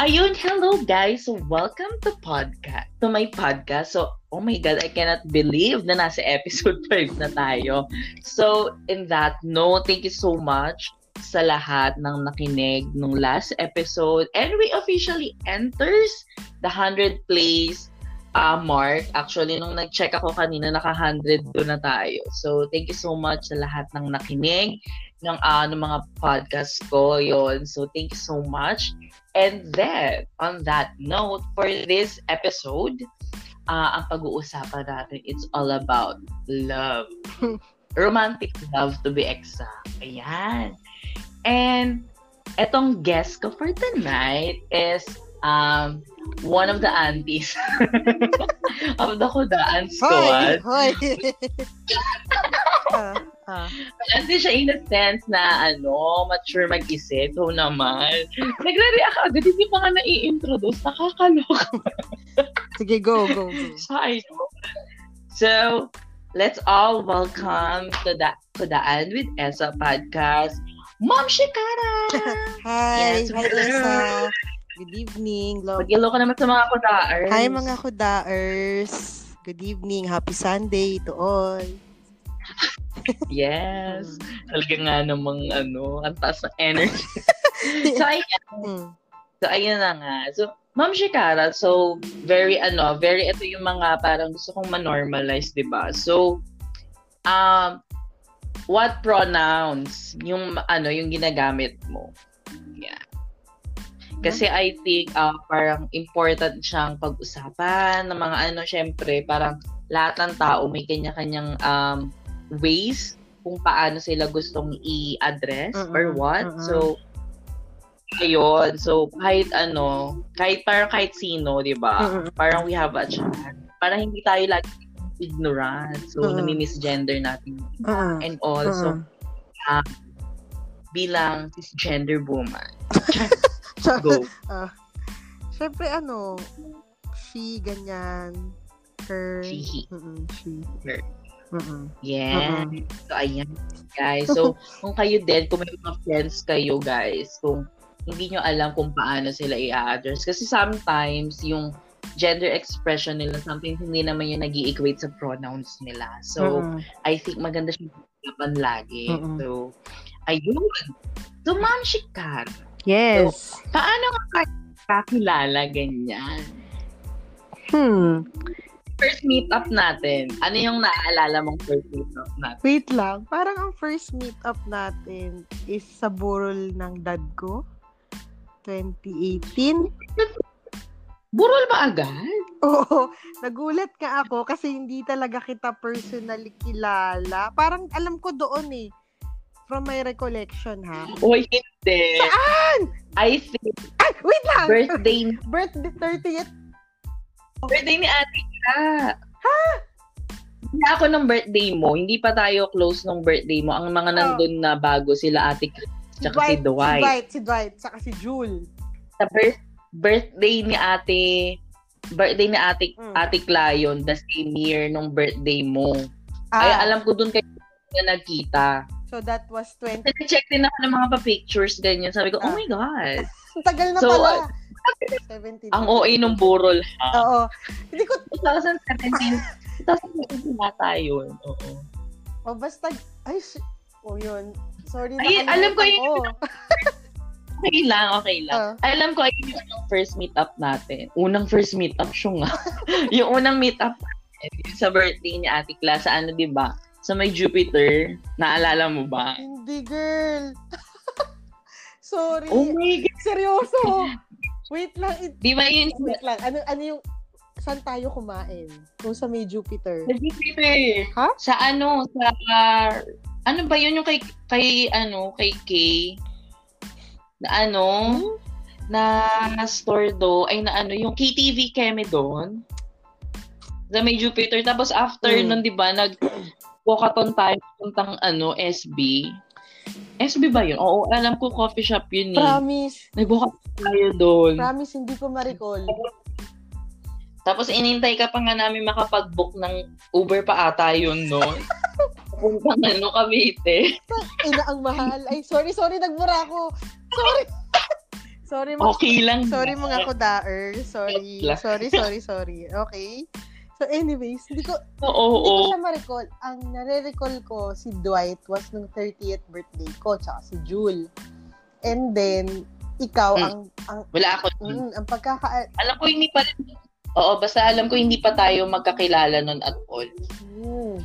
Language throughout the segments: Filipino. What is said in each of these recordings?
Ayun, hello guys. Welcome to podcast to my podcast. So oh my god, I cannot believe na nasa episode 5 na tayo. So in that note, thank you so much sa lahat ng nakinig nung last episode. And we officially enters the 100 plays uh, mark. Actually, nung nag-check ako kanina, naka-100 doon na tayo. So, thank you so much sa lahat ng nakinig ng, uh, ng mga podcast ko. yon So, thank you so much. And then, on that note, for this episode, uh, ang pag-uusapan natin, it's all about love. Romantic love to be exact. Ayan. And etong guest ko for tonight is um, one of the aunties of the Kudaan Squad. Hoy! uh, Uh. Kasi siya in a sense na, ano, mature mag-isip. So naman, nagre-react agad. Hindi pa nga nai-introduce. Nakakaloka. Sige, go, go, go. So, I know. So, let's all welcome to the to the End with Esa podcast, Mom Shikara! Hi! Yes, hi, Esa! Good evening. Love. Mag-hello ka naman sa mga kudaers. Hi, mga kudaers. Good evening. Happy Sunday to all yes. Talaga nga namang ano, ang taas ng energy. so, ayan. Hmm. So, ayan na nga. So, Ma'am Shikara, so, very, ano, very, ito yung mga parang gusto kong ma-normalize, di ba? So, um, what pronouns yung, ano, yung ginagamit mo? Yeah. Kasi I think uh, parang important siyang pag-usapan ng mga ano, syempre, parang lahat ng tao may kanya-kanyang um, ways kung paano sila gustong i-address uh-uh, or what. Uh-uh. So, ayun. So, kahit ano, kahit parang kahit sino, di ba? Uh-uh. Parang we have a chance. Parang hindi tayo lagi ignorant. So, uh-uh. nami-misgender natin. Uh-uh. And also, uh-uh. uh, bilang cisgender woman. Go. Uh, Siyempre, ano, she, ganyan, her, she, mm she, her. Mm-mm. Yeah. Mm-mm. So, ayan, guys. So, kung kayo din, kung may mga friends kayo, guys, kung hindi nyo alam kung paano sila i-address. Kasi sometimes, yung gender expression nila, something hindi naman yung nag equate sa pronouns nila. So, mm-hmm. I think maganda siya pag lagi. Mm-hmm. So, ayun. So, Ma'am Shikar. Yes. So, paano ka kakilala ganyan? Hmm first meet-up natin, ano yung naaalala mong first meet-up natin? Wait lang. Parang ang first meet-up natin is sa burol ng dad ko. 2018. Burol ba agad? Oo. Nagulat ka ako kasi hindi talaga kita personally kilala. Parang alam ko doon eh. From my recollection, ha? Uy, hindi. Saan? I think. Ay, wait lang! Birthday. birthday, 30th Birthday ni ate ka. Ha? Hindi ako ng birthday mo. Hindi pa tayo close nung birthday mo. Ang mga oh. nandun na bago sila ate Chris tsaka si Dwight. Si Dwight, si Dwight, tsaka si Jule. Sa birth, birthday ni ate birthday ni ate mm. ate Clayon the same year nung birthday mo. Ah. Ay alam ko doon kayo na nagkita. So that was 20. Check din ako ng mga pa-pictures ganyan. Sabi ko, ah. oh my God. Tagal na so, pala. 17. Ang OA nung burol ha. Oo. Hindi ko 2017. 2017 na tayo. Oo. O basta ay oh yun. Sorry na ay, alam ko yun. okay lang, okay lang. Uh. Alam ko, ayun yung first meet-up natin. Unang first meet-up siya nga. yung unang meet-up natin, sa birthday ni Ate Kla, sa ano, di ba? Sa may Jupiter. Naalala mo ba? Hindi, girl. Sorry. Oh my God. Seryoso. Wait lang. It, Di ba yun? Wait lang. Ano, ano yung, saan tayo kumain? Kung sa may Jupiter. Sa Jupiter. Ha? Sa ano, sa, uh, ano ba yun yung kay, kay, ano, kay Kay? Na ano, hmm? na, na store do, ay na ano, yung KTV keme doon. Sa may Jupiter. Tapos after hmm. nun, di ba, nag, walkathon tayo puntang ano, SB. SB ba yun? Oo, alam ko coffee shop yun eh. Promise. Nagbuka tayo doon. Promise, hindi ko ma-recall. Tapos inintay ka pa nga namin makapag-book ng Uber pa ata yun, no? Puntang ano, Cavite. Ina, ang mahal. Ay, sorry, sorry, nagmura ako. Sorry. sorry mga, okay lang. Sorry mga kudaer. Sorry. Sorry, sorry, sorry. Okay. So anyways, hindi ko, oo, oo, hindi ko siya ma-recall. Ang nare-recall ko si Dwight was nung 30th birthday ko, tsaka si Jule. And then, ikaw, hmm. ang, ang, Wala ako. Mm, ang pagkaka... Alam ko, hindi pa Oo, basta alam ko hindi pa tayo magkakilala nun at all. Hmm.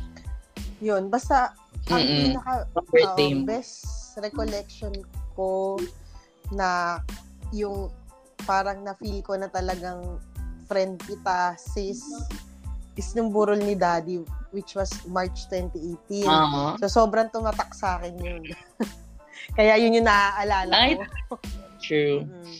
Yun, basta ang Mm-mm. pinaka uh, best recollection ko na yung parang na-feel ko na talagang friend kita sis is nung burol ni daddy which was March 2018. Uh-huh. So sobrang tumatak sa akin yun. Kaya yun yung naaalala Ay, ko. True. Mm-hmm.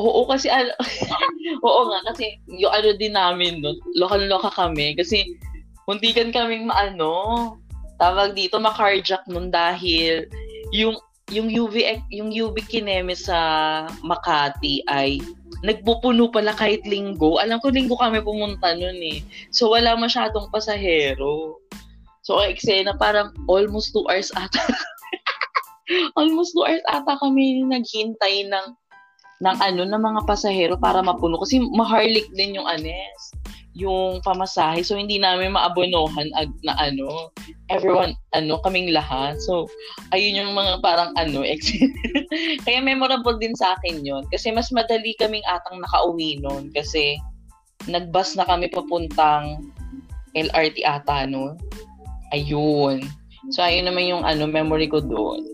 Oo, kasi, al- oo nga, kasi yung ano din namin no, lokal-loka kami. Kasi, muntikan kaming maano, tawag dito, makarjack nun dahil yung yung UV yung UV kineme sa Makati ay nagpupuno pala kahit linggo. Alam ko linggo kami pumunta noon eh. So wala masyadong pasahero. So eksena parang almost 2 hours ata. almost 2 hours ata kami naghintay ng ng ano ng mga pasahero para mapuno kasi maharlik din yung anes yung pamasahe. So, hindi namin maabonohan ag, na ano, everyone, ano, kaming lahat. So, ayun yung mga parang ano, Kaya memorable din sa akin yon Kasi mas madali kaming atang nakauwi noon. Kasi, nagbus na kami papuntang LRT ata no. Ayun. So, ayun naman yung ano, memory ko doon.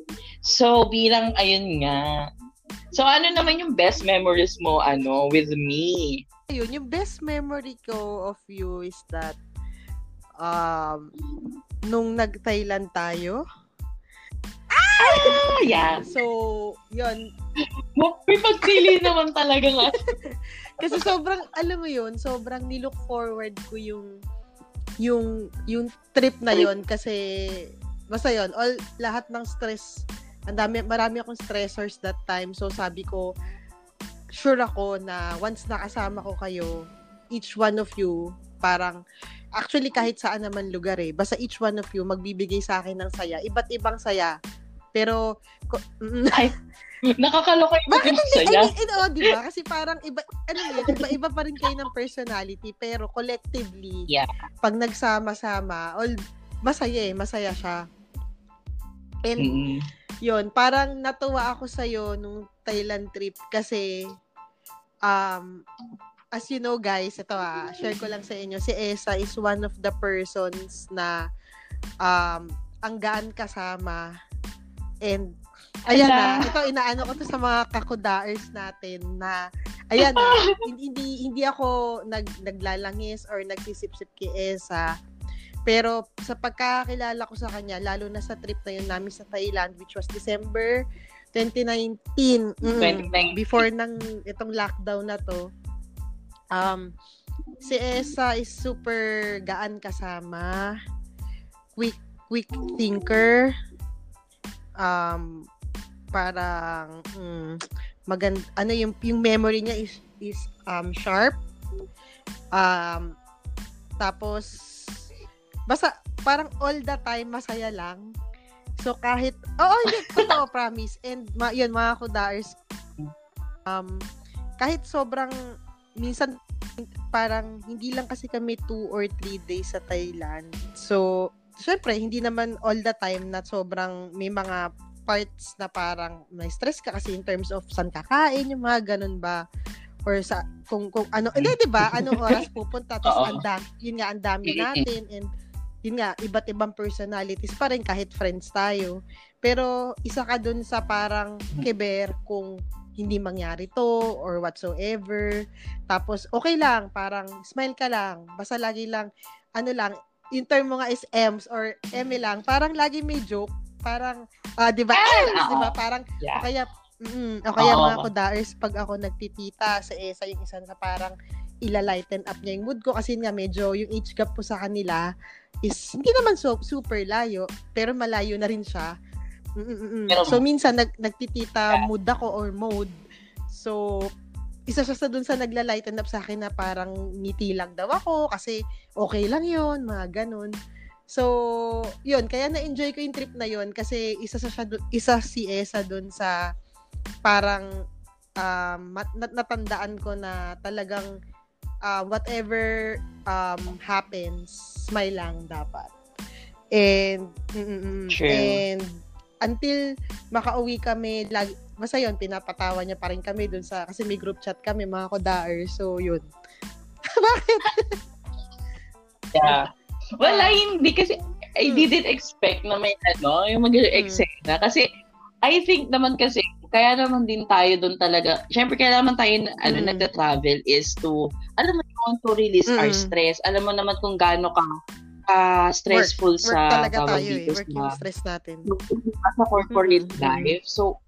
So, bilang, ayun nga. So, ano naman yung best memories mo, ano, with me? Yun, yung best memory ko of you is that um, nung nag-Thailand tayo. Ah! Yeah. So, yun. May pagpili naman talaga nga. Kasi sobrang, alam mo yun, sobrang nilook forward ko yung yung yung trip na yon kasi basta yon all lahat ng stress ang dami marami akong stressors that time so sabi ko sure ako na once nakasama ko kayo, each one of you, parang, actually kahit saan naman lugar eh, basta each one of you magbibigay sa akin ng saya, iba't ibang saya. Pero, ay, nakakaloka iba Bakit yung saya. I mean, oh, di ba? Kasi parang iba, ano yun, iba-iba pa rin kayo ng personality, pero collectively, yeah. pag nagsama-sama, all, masaya eh, masaya siya. And, mm-hmm. yun, parang natuwa ako sa'yo nung Thailand trip kasi um, as you know guys, ito ah, share ko lang sa inyo, si Esa is one of the persons na um, ang gaan kasama and ayan na, ito inaano ko to sa mga kakudaers natin na ayan na, hindi hindi ako nag naglalangis or nagsisip-sip kay Esa. Pero sa pagkakilala ko sa kanya, lalo na sa trip na yun namin sa Thailand, which was December 2019. Mm, 2019. Before ng itong lockdown na to. Um, si Esa is super gaan kasama. Quick quick thinker. Um, parang mm, magand ano yung yung memory niya is is um sharp. Um tapos basta parang all the time masaya lang. So kahit, oo, hindi, totoo, promise. And ma, yun, mga kudaers, um, kahit sobrang, minsan, parang, hindi lang kasi kami two or three days sa Thailand. So, syempre, hindi naman all the time na sobrang, may mga parts na parang may stress ka kasi in terms of saan kakain, yung mga ganun ba? Or sa kung kung ano hindi 'di ba? Anong oras pupunta? Tapos ang dami yun nga ang dami natin. And yun nga, iba't ibang personalities pa rin kahit friends tayo. Pero isa ka dun sa parang keber kung hindi mangyari to or whatsoever. Tapos okay lang, parang smile ka lang. Basta lagi lang, ano lang, yung term mo nga is M's or M lang, parang lagi may joke. Parang, uh, di ba? M's, di ba? Parang, yeah. kaya, mm, o kaya oh. mga kudaers, pag ako nagtitita sa ESA, yung isa na parang ila-lighten up niya yung mood ko kasi nga medyo yung age gap po sa kanila is hindi naman so, super layo, pero malayo na rin siya. Pero, so, minsan, nag, nagtitita mood ako or mode. So, isa siya sa dun sa nagla-lighten up sa akin na parang ngiti lang daw ako kasi okay lang yon mga ganun. So, yun, kaya na-enjoy ko yung trip na yon kasi isa sa siya, isa si Esa dun sa parang um, natandaan ko na talagang uh, whatever um, happens, smile lang dapat. And, mm, and until makauwi kami, lagi, basta yun, pinapatawa niya pa rin kami dun sa, kasi may group chat kami, mga kodaer, so yun. Bakit? yeah. Wala, hindi kasi, I hmm. didn't expect na may ano, yung mag-eksena. Hmm. Kasi, I think naman kasi, kaya naman din tayo doon talaga. Syempre, kaya naman tayo ano, mm. nagta-travel is to, alam mo naman, to release mm. our stress. Alam mo naman kung gaano ka uh, stressful work, sa work talaga tayo eh. Work yung stress natin. Sa corporate mm-hmm. life. So,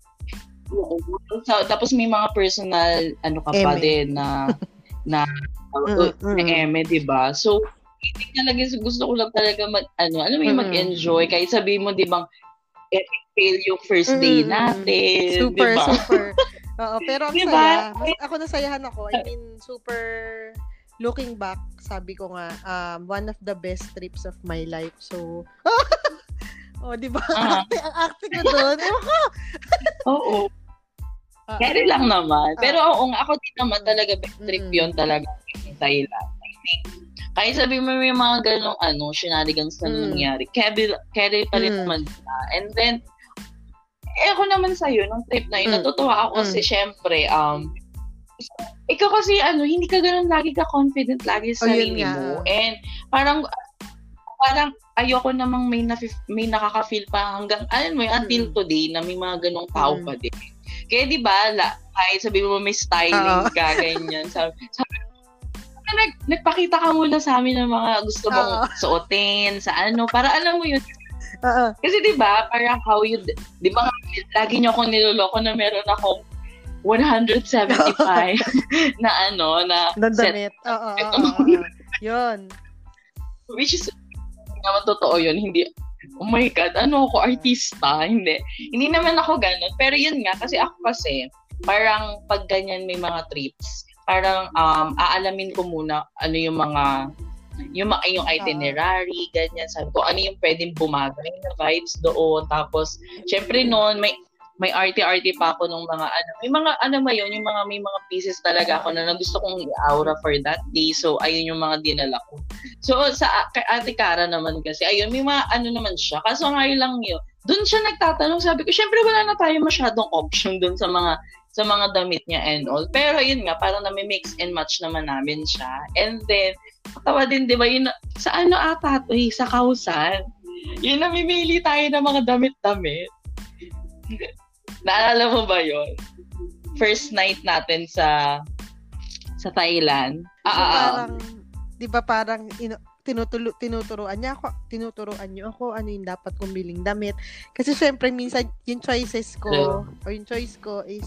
so, tapos may mga personal ano ka pa din na na mm-hmm. na eme, 'di ba? So, hindi talaga gusto ko lang talaga mag ano, alam mo yung mm-hmm. mag-enjoy kahit sabihin mo 'di ba epic fail yung first day mm-hmm. natin, super diba? super. Oo, pero ang diba? saya, mas, ako nasayahan ako. I mean, super looking back, sabi ko nga, um, one of the best trips of my life. So, oh, di ba? Uh-huh. Ang acting ko doon. Oo. Uh, Carry lang naman. Uh, Pero oo nga, ako din naman talaga best trip mm-hmm. yun talaga in Thailand. I think, kahit sabi mo may mga ganong ano, shenanigans na mm. nangyari, carry, carry pa rin mm. naman sila. And then, eh ako naman sa'yo, nung trip na yun, mm. natutuwa ako mm. kasi syempre, um, ikaw kasi ano, hindi ka ganun lagi ka confident lagi sa oh, sarili mo. And parang parang ayoko namang may na may nakaka-feel pa hanggang ano mo until mm. today na may mga ganong tao mm. pa din. Kaya 'di ba, la, kahit sabi mo may styling Uh-oh. ka ganyan, sabi, sabi nag, nagpakita ka muna sa amin ng mga gusto mong Uh-oh. suotin, sa ano, para alam mo yun. Uh-oh. Kasi 'di ba, parang how you 'di ba lagi niyo akong niloloko na meron akong 175 na ano, na Nandamit. oo. Yun. Which is, naman totoo yun, hindi, oh my God, ano ako, artista? Hindi. Hindi naman ako ganun. Pero yun nga, kasi ako kasi, parang pag ganyan may mga trips, parang um, aalamin ko muna ano yung mga yung yung itinerary, ganyan. Sabi ko, ano yung pwedeng bumagay na vibes doon. Tapos, syempre noon, may may arte-arte pa ako nung mga ano, may mga ano ba yun, yung mga may mga pieces talaga ako na, na gusto kong i-aura for that day. So ayun yung mga dinala ko. So sa kay Ate Cara naman kasi, ayun may mga ano naman siya. Kaso ngayon lang yun. Doon siya nagtatanong, sabi ko, syempre wala na tayo masyadong option doon sa mga sa mga damit niya and all. Pero yun nga, parang nami-mix and match naman namin siya. And then, katawa din, di ba, yun, sa ano ata to, eh, sa kausan. Yun, namimili tayo ng mga damit-damit. Naalala mo ba yon First night natin sa sa Thailand. Ah, so, ah, ah. parang, di ba parang ino, tinutulu, tinuturuan niya ako, tinuturuan niyo ako ano yung dapat kong biling damit. Kasi syempre minsan yung choices ko so, o yung choice ko is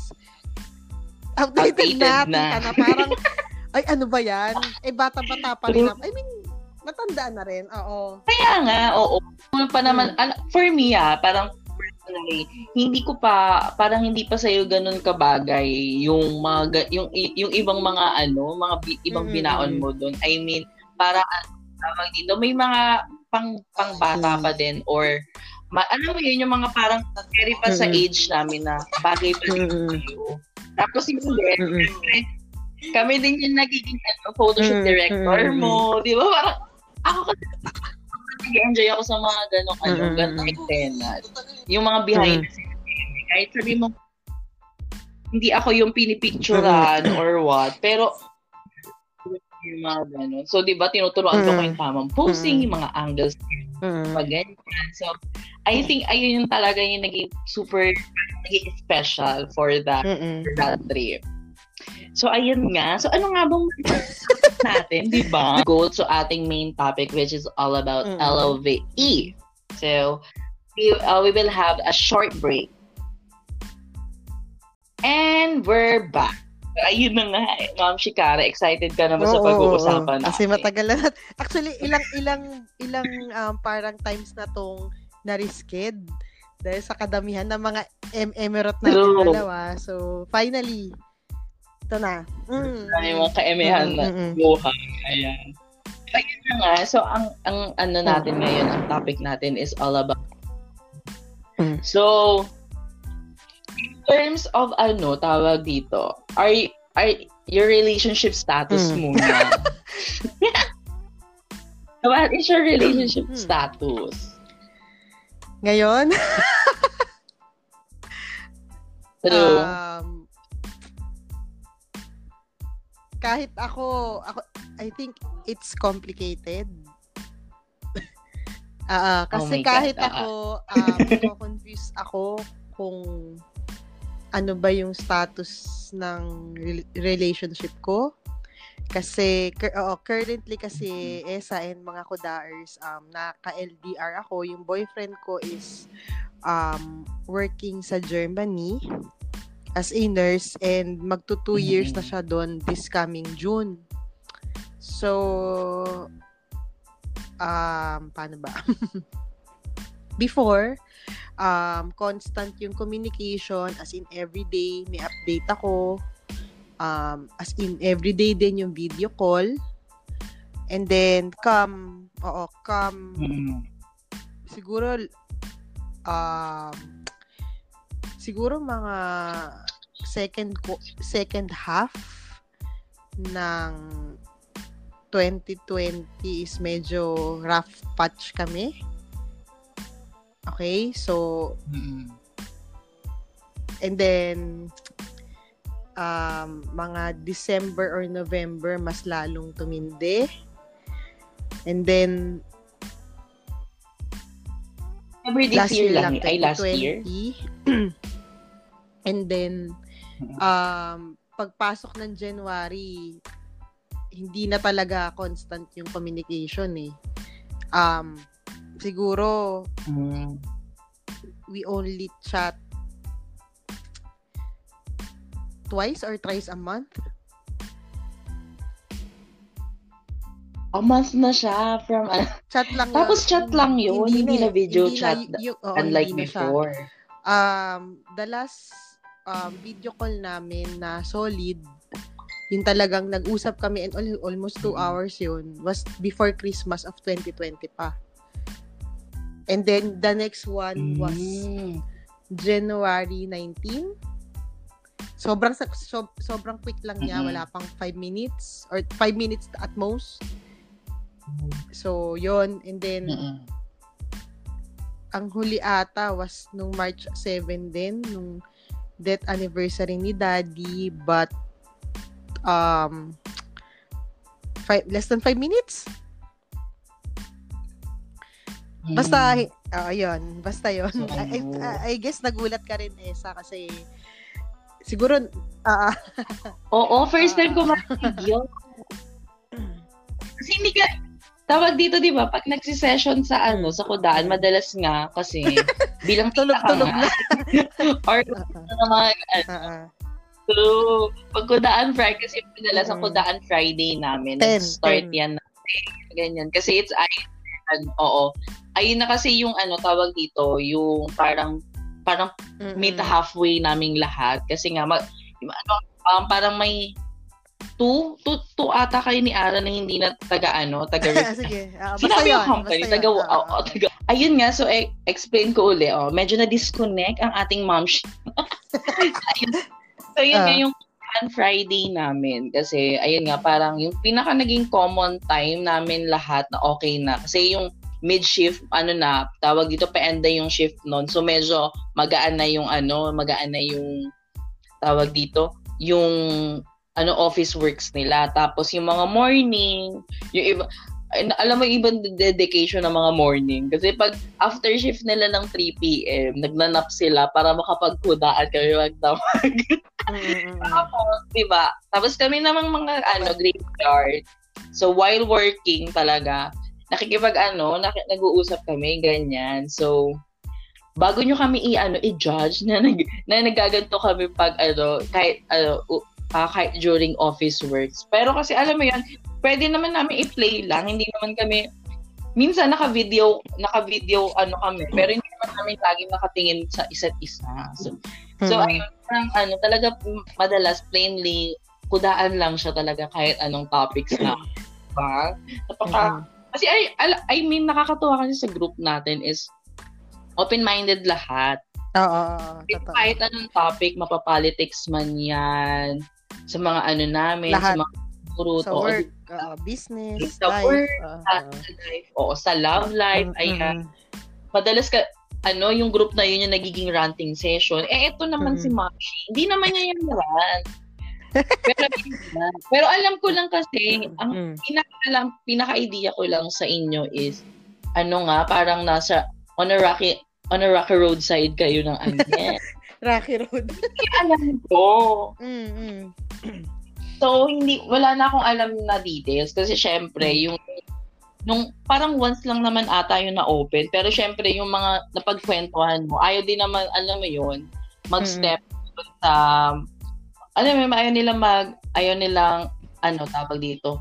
outdated, outdated na. na. parang ay ano ba yan? Eh bata-bata pa rin. I mean, matanda na rin. Oo. Kaya nga, oo. Ano pa naman, hmm. for me ah, parang personally, hindi ko pa parang hindi pa sa iyo ganun kabagay yung mga yung yung ibang mga ano, mga bi, ibang mm-hmm. binaon mo doon. I mean, para tawag dito, may mga pang pangbata pa din or ma, alam mo yun, yung mga parang carry pa mm-hmm. sa age namin na bagay pa din mm-hmm. Tapos yung mm-hmm. Kami din yung nagiging ano, photoshoot mm-hmm. director mo, di ba? Parang ako kasi nag-enjoy ako sa mga ganong ano, mm-hmm. ganong eksena. Yung mga behind the scenes. Kahit sabi mo, hindi ako yung pinipicturean or what, pero yung mga ganun. So, di ba, tinuturuan mm-hmm. ko yung tamang posing, yung mga angles, mm-hmm. mga ganyan. So, I think, ayun yung talaga yung naging super, naging special for that, mm-hmm. for that trip. So, ayun nga. So, ano nga bang natin, di ba? Go to ating main topic, which is all about mm. LOVE. So, we, uh, we will have a short break. And we're back. Ayun na nga, eh. Ma'am Shikara, excited ka naman sa pag-uusapan natin. Kasi matagal na. Actually, ilang, ilang, ilang um, parang times na tong na-risked dahil sa kadamihan ng mga em emirate na dalawa. So, finally, ito na. Mm. Ay, mga kaemehan na mm, buhay. Ayan. Ayun na nga. So, ang, ang ano natin ngayon, ang topic natin is all about mm. So, terms of ano, tawag dito, are, are your relationship status mm. muna. What is your relationship hmm. status? Ngayon? True. Um, kahit ako, ako, I think it's complicated. Uh, kasi oh kahit God, ako, um, confused ako kung ano ba yung status ng relationship ko. Kasi, oo, currently kasi, ESA and mga kudaers, um, naka-LDR ako. Yung boyfriend ko is um, working sa Germany as a nurse and magto two mm-hmm. years na siya doon this coming June. So, um, paano ba? Before, um, constant yung communication, as in everyday, may update ako, um, as in everyday din yung video call. And then, come, oo, come, mm-hmm. siguro, um, siguro mga second second half ng 2020 is medyo rough patch kami. Okay? So, mm-hmm. and then, um, mga December or November, mas lalong tumindi. And then, November this last year, year lang, ay last year. and then, um, pagpasok ng January, hindi na talaga constant yung communication eh. Um, siguro, mm. we only chat twice or thrice a month? A month na siya from uh, chat lang Tapos yun. chat lang yun, hindi, hindi na video hindi chat na, yung, oh, unlike before. Um, the last um, video call namin na solid, yung talagang nag-usap kami and almost two hours yun, was before Christmas of 2020 pa. And then, the next one was mm. January 19 sobrang so, sobrang quick lang niya, mm-hmm. wala pang 5 minutes or 5 minutes at most. So, yon and then mm-hmm. ang huli ata was nung March 7 din, nung death anniversary ni Daddy, but um five, less than 5 minutes. Basta, uh, yun, basta yun. So, I, I, I guess nagulat ka rin, Esa, kasi Siguro. Uh, Oo, first time ko marinig yun. Kasi hindi ka, tawag dito, di ba, pag nagsi-session sa ano, sa kudaan, madalas nga, kasi, bilang tulog-tulog na. or, naman, ano, uh-uh. So, pag kudaan Friday, kasi madalas ang kudaan Friday namin, ten, start ten. yan natin. Ganyan. Kasi it's, ay, oo. Ayun na kasi yung ano, tawag dito, yung parang parang mm-hmm. meet halfway naming lahat kasi nga mag, ano, um, parang may two, two, two ata kayo ni Ara na hindi na taga ano, taga Sige. Uh, Sinabi yung company, taga, uh, oh, oh, taga, ayun nga, so eh, explain ko uli, oh, medyo na-disconnect ang ating mom ayun, so yun uh, nga yung Friday namin kasi ayun nga parang yung pinaka naging common time namin lahat na okay na. Kasi yung mid-shift, ano na, tawag dito, pa-enda yung shift nun. So, medyo magaan na yung ano, magaan na yung, tawag dito, yung, ano, office works nila. Tapos, yung mga morning, yung iba, alam mo, ibang dedication ng mga morning. Kasi pag after shift nila ng 3 p.m., nagnanap sila para makapagkudaan kami magdamag. Mm-hmm. Tapos, di ba? Tapos kami namang mga ano, graveyard. So, while working talaga, nakikipag ano, nak- nag-uusap kami, ganyan. So, bago nyo kami i-ano, i-judge na, nag, na nagaganto kami pag ano, kahit ano, uh, kahit during office works. Pero kasi alam mo yan, pwede naman namin i-play lang, hindi naman kami minsan naka-video, naka-video ano kami, pero hindi naman namin lagi nakatingin sa isa't isa. So, mm-hmm. so ayun, parang, ano, talaga madalas plainly kudaan lang siya talaga kahit anong topics na. Diba? Napaka, mm-hmm kasi I, I mean, nakakatuwa kasi sa group natin is open-minded lahat. Oo, totoo. Kahit anong topic, mapapolitics man yan, sa mga ano namin, Lahat. sa mga group, sa work, uh, business, sa life, work, uh, sa life, o sa love life, mm-hmm. ayan. Madalas ka, ano, yung group na yun yung nagiging ranting session. Eh, ito naman mm-hmm. si Mashi. Hindi naman niya yung rant. pero, pero alam ko lang kasi, ang mm-hmm. pinaka, pinaka-idea ko lang sa inyo is, ano nga, parang nasa, on a rocky, on a rocky road side kayo ng ano rocky road. Hindi alam ko. Mm-hmm. So, hindi, wala na akong alam na details kasi syempre, mm. yung nung parang once lang naman ata yung na-open. Pero syempre, yung mga napagkwentuhan mo, ayaw din naman, alam mo yun, mag-step mm-hmm. sa, alam mo, ayaw nilang mag, ayaw nilang, ano, tawag dito,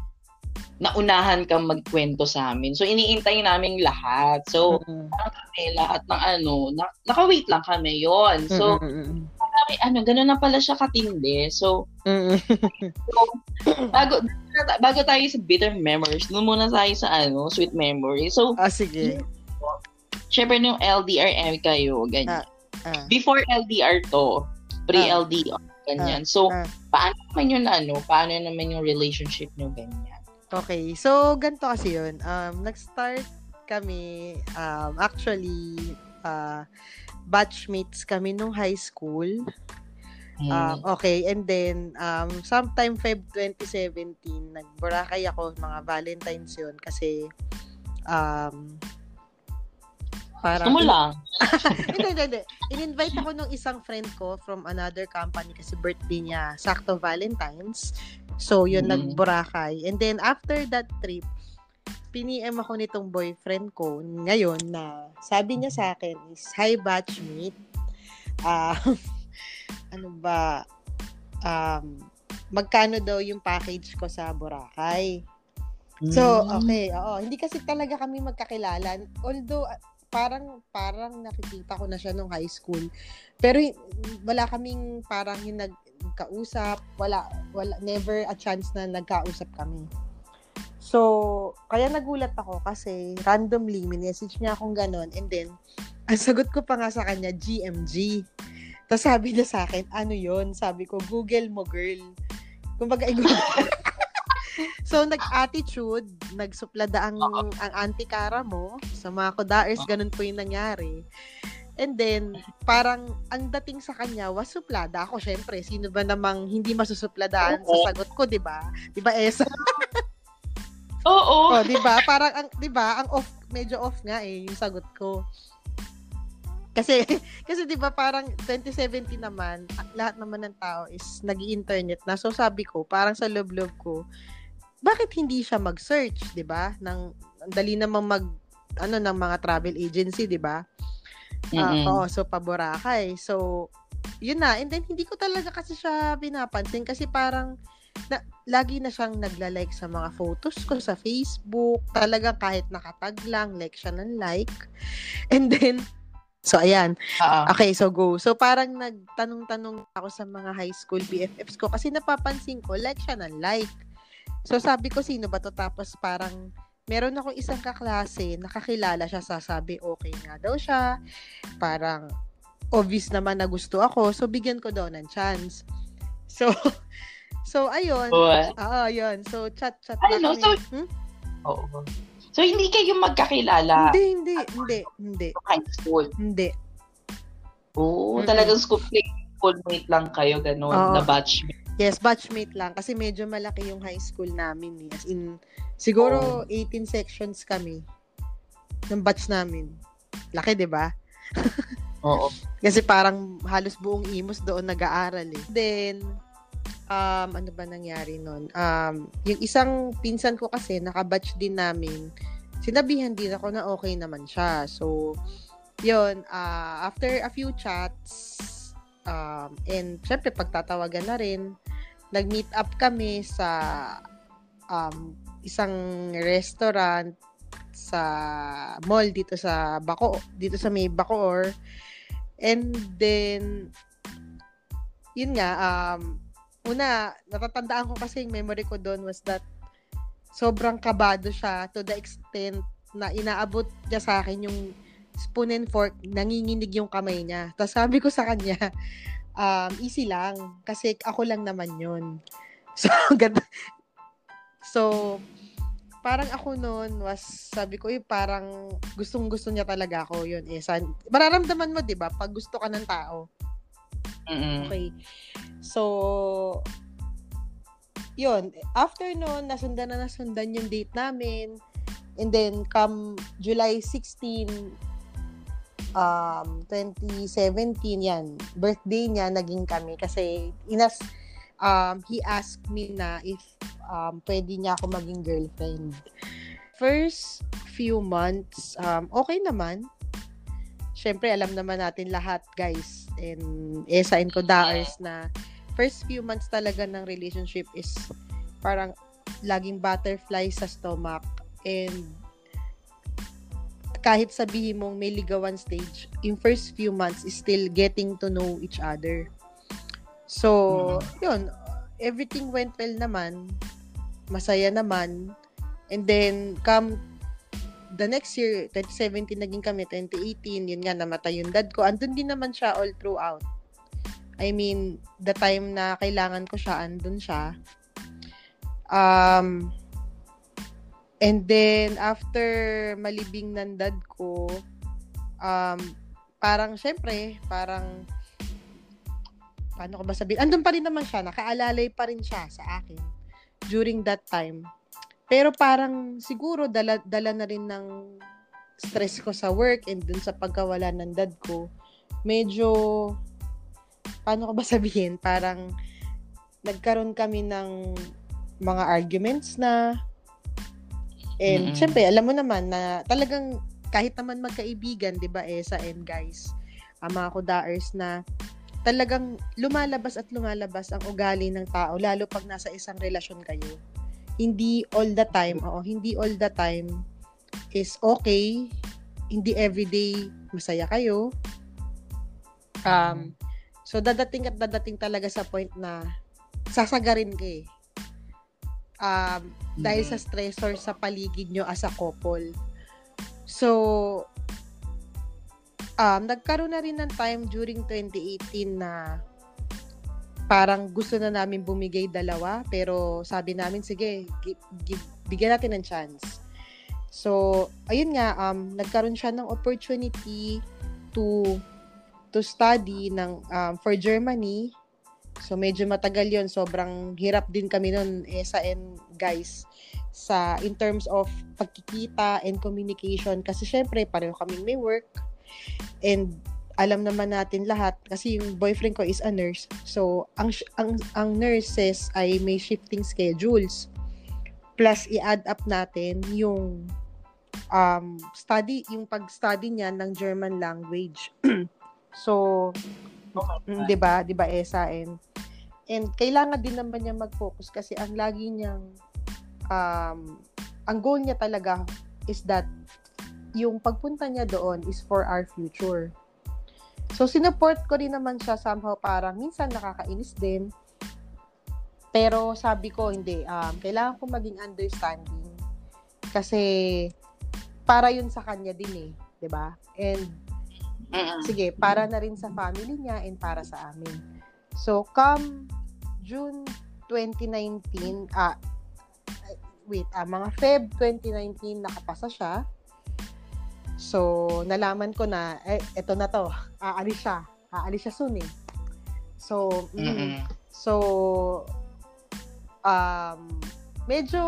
naunahan kang magkwento sa amin. So, iniintay namin lahat. So, mm-hmm. kami, lahat ng ano, na, naka-wait lang kami yon So, mm-hmm. Ano, gano'n na pala siya katindi. So, so bago, bago tayo sa bitter memories, doon muna tayo sa ano, sweet memories. So, ah, sige. Syempre, nung LDR kayo, ganyan. Ah, ah. Before LDR to, pre-LDR, ganyan. Ah, so, ah. paano naman yung ano, paano naman yung relationship nyo ganyan? Okay, so ganito kasi yun. Um, nag-start kami, um, actually, uh, batchmates kami nung high school. Mm. Um, okay, and then, um, sometime Feb 2017, nag-Boracay ako, mga Valentine's yun, kasi, um, Parang, Gusto mo lang. hindi, hindi, hindi. In-invite ako nung isang friend ko from another company kasi birthday niya. Sakto Valentine's. So, yun, mm-hmm. nag-Boracay. And then, after that trip, piniem ako nitong boyfriend ko ngayon na sabi niya sa akin is, Hi, batchmate. Uh, ano ba? Um, magkano daw yung package ko sa Boracay? So, hmm. okay, oo. Hindi kasi talaga kami magkakilala. Although, parang parang nakikita ko na siya nung high school. Pero wala kaming parang yung nagkausap, wala wala never a chance na nagkausap kami. So, kaya nagulat ako kasi randomly message niya akong ganon and then ang sagot ko pa nga sa kanya GMG. Tapos sabi niya sa akin, ano yon Sabi ko, Google mo, girl. Kumbaga, i-google. so, nag-attitude, nagsuplada ang, ang antikara mo sa mga kudaers, ah. ganun po yung nangyari. And then, parang ang dating sa kanya was suplada. Ako, syempre, sino ba namang hindi masusupladaan sa sagot ko, di ba? Di ba, Esa? Oo. oh, di ba? Parang, ang, di ba, ang off, medyo off nga eh, yung sagot ko. Kasi, kasi di ba parang 2017 naman, lahat naman ng tao is nag internet na. So sabi ko, parang sa love-love ko, bakit hindi siya mag-search, 'di ba? Nang dali namang mag ano ng mga travel agency, 'di ba? Mm-hmm. Uh, so paborakay. So yun na. And then hindi ko talaga kasi siya pinapansin kasi parang na, lagi na siyang nagla-like sa mga photos ko sa Facebook. Talaga kahit nakatag lang, like siya ng like. And then, so ayan. Uh-huh. Okay, so go. So parang nagtanong-tanong ako sa mga high school BFFs ko kasi napapansin ko, like siya ng like. So sabi ko, sino ba to? Tapos parang meron ako isang kaklase, nakakilala siya, sasabi okay nga daw siya. Parang obvious naman na gusto ako. So bigyan ko daw ng chance. So, so ayun. Oo, uh, yun. So chat, chat Ay, no, so, hmm? Oo. So, hindi kayo magkakilala? Hindi, hindi, hindi, hindi. High school? Hindi. Oo, mm-hmm. talagang school, schoolmate lang kayo, gano'n, Oo. na batchmate. Yes, batchmate lang. Kasi medyo malaki yung high school namin. Eh. As in, siguro oh. 18 sections kami ng batch namin. Laki, di ba? Oo. Kasi parang halos buong imos doon nag-aaral eh. Then, um, ano ba nangyari nun? Um, yung isang pinsan ko kasi, nakabatch din namin, sinabihan din ako na okay naman siya. So, yun, uh, after a few chats, um, and syempre pagtatawagan na rin, nag-meet up kami sa um, isang restaurant sa mall dito sa Bako dito sa may Bacoor and then yun nga um una natatandaan ko kasi yung memory ko doon was that sobrang kabado siya to the extent na inaabot niya sa akin yung spoon and fork, nanginginig yung kamay niya. Tapos sabi ko sa kanya, um, easy lang. Kasi ako lang naman yun. So. So, parang ako noon was, sabi ko, eh, parang gustong-gusto niya talaga ako yun. Eh, san, mararamdaman mo, di ba, pag gusto ka ng tao. Mm-mm. Okay. So, yun. After noon, nasundan na nasundan yung date namin. And then, come July 16, um, 2017, yan. Birthday niya, naging kami. Kasi, inas, um, he asked me na if um, pwede niya ako maging girlfriend. First few months, um, okay naman. Siyempre, alam naman natin lahat, guys. And Esa and Kodaers na first few months talaga ng relationship is parang laging butterfly sa stomach and kahit sabihin mong may ligawan stage, in first few months is still getting to know each other. So, mm-hmm. yun, everything went well naman. Masaya naman. And then, come the next year, 2017 naging kami, 2018, yun nga, namatay yung dad ko. Andun din naman siya all throughout. I mean, the time na kailangan ko siya, andun siya. Um, And then, after malibing ng dad ko, um, parang, syempre, parang, paano ko ba sabihin? Andun pa rin naman siya, nakaalalay pa rin siya sa akin during that time. Pero parang, siguro, dala, dala na rin ng stress ko sa work and dun sa pagkawala ng dad ko. Medyo, paano ko ba sabihin? Parang, nagkaroon kami ng mga arguments na And mm-hmm. syempre, alam mo naman na talagang kahit naman magkaibigan, 'di ba, Esa and guys, ang mga kudaers na talagang lumalabas at lumalabas ang ugali ng tao lalo pag nasa isang relasyon kayo. Hindi all the time, oo, hindi all the time is okay. Hindi everyday masaya kayo. Um, so dadating at dadating talaga sa point na sasagarin ka eh um, dahil sa stressor sa paligid nyo as a couple. So, um, nagkaroon na rin ng time during 2018 na parang gusto na namin bumigay dalawa, pero sabi namin, sige, give, give, bigyan natin ng chance. So, ayun nga, um, nagkaroon siya ng opportunity to to study ng um, for Germany So medyo matagal 'yon. Sobrang hirap din kami noon eh, sa and guys sa in terms of pagkikita and communication kasi syempre pareho kaming may work and alam naman natin lahat kasi yung boyfriend ko is a nurse. So ang ang ang nurses ay may shifting schedules. Plus i-add up natin yung um study yung pag-study niya ng German language. so Mm, 'di ba? 'Di ba Esa and and kailangan din naman niya mag-focus kasi ang lagi niyang um ang goal niya talaga is that yung pagpunta niya doon is for our future. So, sinuport ko rin naman siya somehow parang minsan nakakainis din. Pero sabi ko, hindi. Um, kailangan ko maging understanding. Kasi para yun sa kanya din eh. ba diba? And. Sige, para na rin sa family niya and para sa amin. So, come June 2019, ah, wait, ah, mga Feb 2019, nakapasa siya. So, nalaman ko na, eh, eto na to, aalis siya. Aalis siya soon eh. So, mm, so, um, medyo,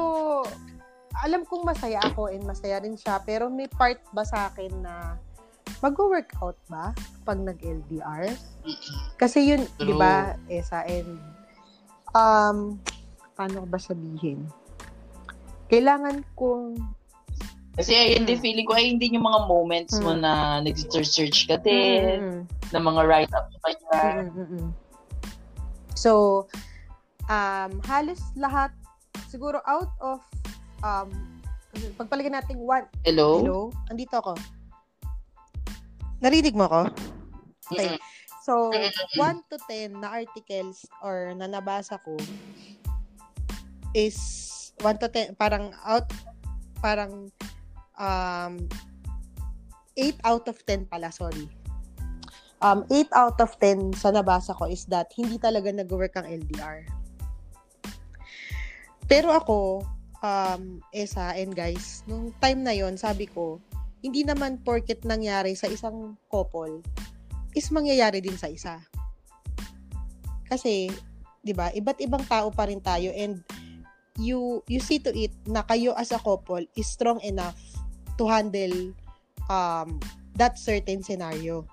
alam kong masaya ako and masaya rin siya, pero may part ba sa akin na mag-workout ba pag nag-LDR? Kasi yun, di ba, Esa, and um, paano ba sabihin? Kailangan kong kasi ay, hindi feeling ko ay hindi yung mga moments mm. mo na nag-search ka din, mm. na mga write-up mo kanya. Mm-mm. So, um, halos lahat, siguro out of, um, pagpalagay natin one. Hello? Hello? Andito ako. Narinig mo ko? Okay. So, 1 to 10 na articles or na nabasa ko is 1 to 10, parang out, parang um, 8 out of 10 pala, sorry. Um, 8 out of 10 sa nabasa ko is that hindi talaga nag-work ang LDR. Pero ako, um, Esa and guys, nung time na yon sabi ko, hindi naman porket nangyari sa isang couple, is mangyayari din sa isa. Kasi, 'di ba, iba't ibang tao pa rin tayo and you you see to it na kayo as a couple is strong enough to handle um that certain scenario.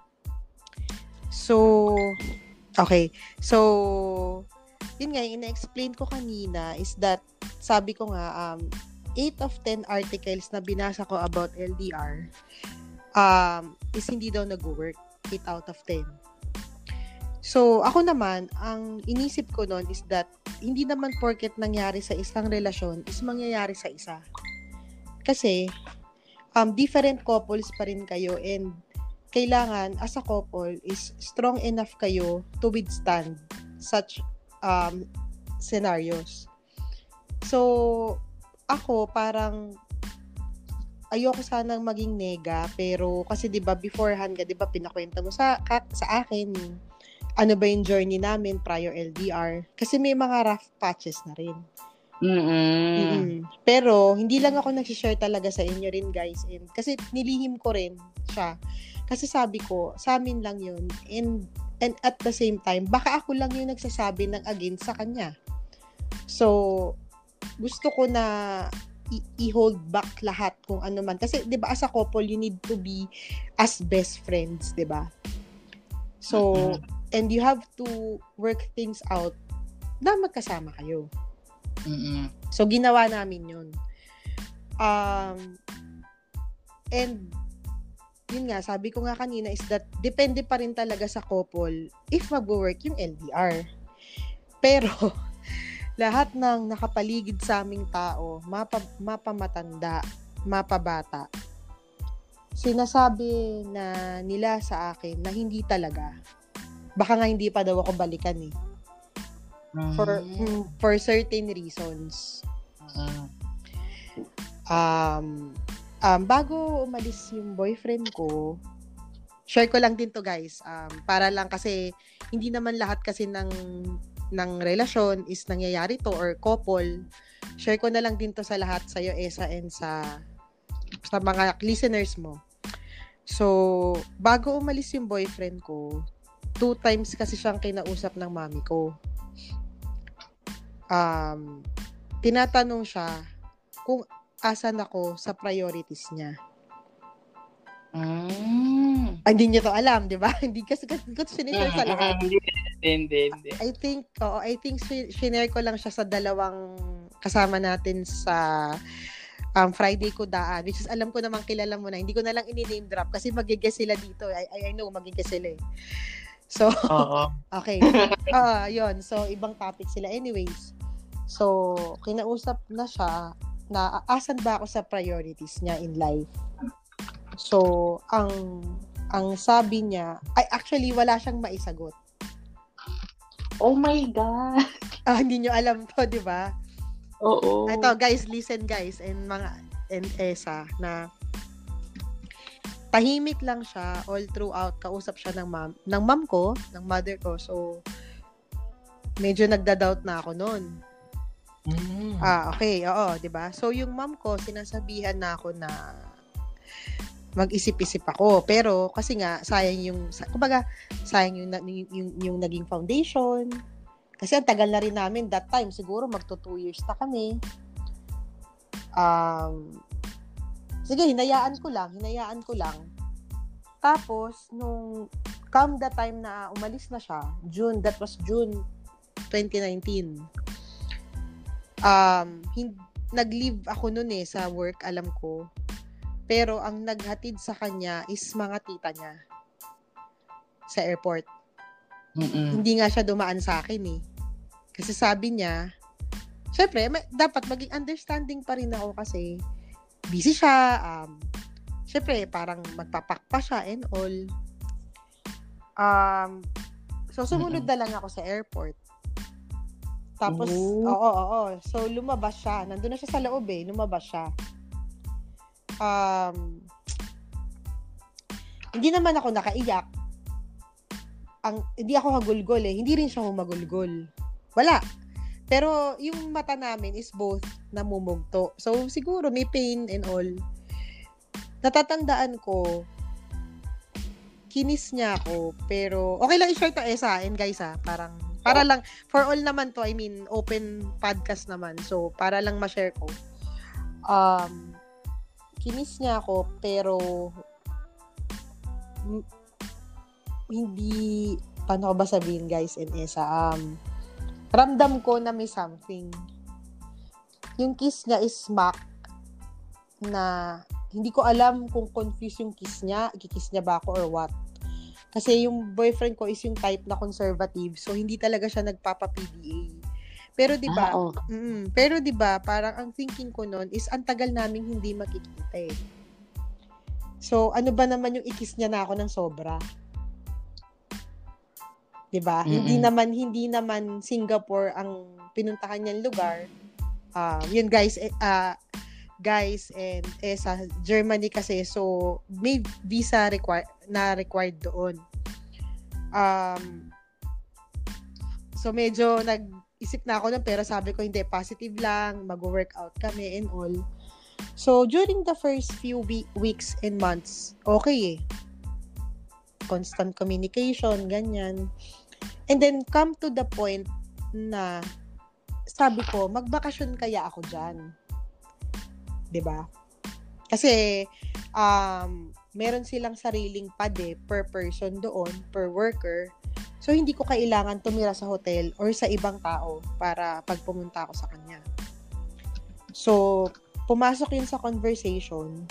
So, okay. So, yun nga, yung ina-explain ko kanina is that, sabi ko nga, um, 8 of 10 articles na binasa ko about LDR um, is hindi daw nag-work. 8 out of 10. So, ako naman, ang inisip ko noon is that hindi naman porket nangyari sa isang relasyon is mangyayari sa isa. Kasi, um, different couples pa rin kayo and kailangan as a couple is strong enough kayo to withstand such um, scenarios. So, ako parang ayoko sanang maging nega pero kasi 'di ba beforehand ka 'di ba pinakwento mo sa sa akin ano ba yung journey namin prior LDR kasi may mga rough patches na rin. Mm-mm. Mm-mm. Pero hindi lang ako nag-share talaga sa inyo rin guys and kasi nilihim ko rin siya. Kasi sabi ko, sa amin lang yun. And, and at the same time, baka ako lang yung nagsasabi ng against sa kanya. So, gusto ko na i- hold back lahat kung ano man. Kasi, di ba, as a couple, you need to be as best friends, di ba? So, mm-hmm. and you have to work things out na magkasama kayo. Mm-mm. So, ginawa namin yun. Um, and, yun nga, sabi ko nga kanina is that depende pa rin talaga sa couple if mag-work yung LDR. Pero, lahat ng nakapaligid sa aming tao, mapa, mapamatanda, mapabata, sinasabi na nila sa akin na hindi talaga. Baka nga hindi pa daw ako balikan eh for mm, for certain reasons. Uh, um um bago umalis yung boyfriend ko, share ko lang din to guys. Um para lang kasi hindi naman lahat kasi ng ng relasyon is nangyayari to or couple. Share ko na lang din to sa lahat sa iyo Esa and sa sa mga listeners mo. So, bago umalis yung boyfriend ko, two times kasi siyang kinausap ng mami ko um, tinatanong siya kung asan ako sa priorities niya. Mm. Ah, hindi niya to alam, di ba? hindi kasi ko sinishare sa lahat. Hindi, hindi, hindi. I think, oo, I think sinare ko lang siya sa dalawang kasama natin sa um, Friday ko daan, which is alam ko namang kilala mo na. Hindi ko na lang ini-name drop kasi magigess sila dito. I, I, I know, magigess sila eh. So, Oo. okay. Ah, uh, 'yon. So, ibang topic sila anyways. So, kinausap na siya na asan ba ako sa priorities niya in life. So, ang ang sabi niya, ay actually wala siyang maisagot. Oh my god. Ah, hindi niyo alam to, 'di ba? Oo. Ito, guys, listen guys and mga and Esa na tahimik lang siya all throughout kausap siya ng mom ng mom ko, ng mother ko. So medyo nagda-doubt na ako noon. Mm. Ah, okay. Oo, 'di ba? So yung mom ko sinasabihan na ako na mag-isip-isip ako. Pero kasi nga sayang yung kumbaga sayang yung yung, yung, yung naging foundation. Kasi ang tagal na rin namin that time, siguro magto 2 years na kami. Um Sige, hinayaan ko lang, hinayaan ko lang. Tapos nung come the time na umalis na siya, June, that was June 2019 um, hin- nag-leave ako noon eh sa work, alam ko. Pero ang naghatid sa kanya is mga tita niya sa airport. Mm-mm. Hindi nga siya dumaan sa akin eh. Kasi sabi niya, syempre, may, dapat maging understanding pa rin ako kasi busy siya. Um, syempre, parang magpapakpa siya and all. Um, so, sumunod na lang ako sa airport. Tapos, oo, oo, oo. So, lumabas siya. Nandun na siya sa loob eh. Lumabas siya. Um, hindi naman ako nakaiyak. Ang, hindi ako hagulgol eh. Hindi rin siya humagulgol. Wala. Pero yung mata namin is both namumugto. So, siguro may pain and all. Natatandaan ko, kinis niya ako, pero okay lang i-share to Esa and guys ha, parang para lang for all naman to, I mean open podcast naman. So para lang ma-share ko. Um kinis niya ako pero hindi paano ko ba sabihin guys and Esa um ramdam ko na may something. Yung kiss niya is smack na hindi ko alam kung confused yung kiss niya, kikiss niya ba ako or what. Kasi yung boyfriend ko is yung type na conservative, so hindi talaga siya nagpapa-PDA. Pero 'di ba? Ah, oh. mm, pero 'di ba, parang ang thinking ko noon is ang tagal naming hindi makikita eh. So, ano ba naman yung ikis niya na ako ng sobra? 'Di ba? Hindi naman hindi naman Singapore ang pinuntahan niyang lugar. Uh, yun guys, uh, guys and eh sa Germany kasi so may visa required na required doon. Um so medyo nag-isip na ako ng pero sabi ko hindi positive lang, mag-workout kami and all. So during the first few week, weeks and months, okay eh. Constant communication, ganyan. And then come to the point na sabi ko, magbakasyon kaya ako diyan 'di ba? Kasi um meron silang sariling pad eh, per person doon, per worker. So hindi ko kailangan tumira sa hotel or sa ibang tao para pag pumunta ako sa kanya. So pumasok yun sa conversation.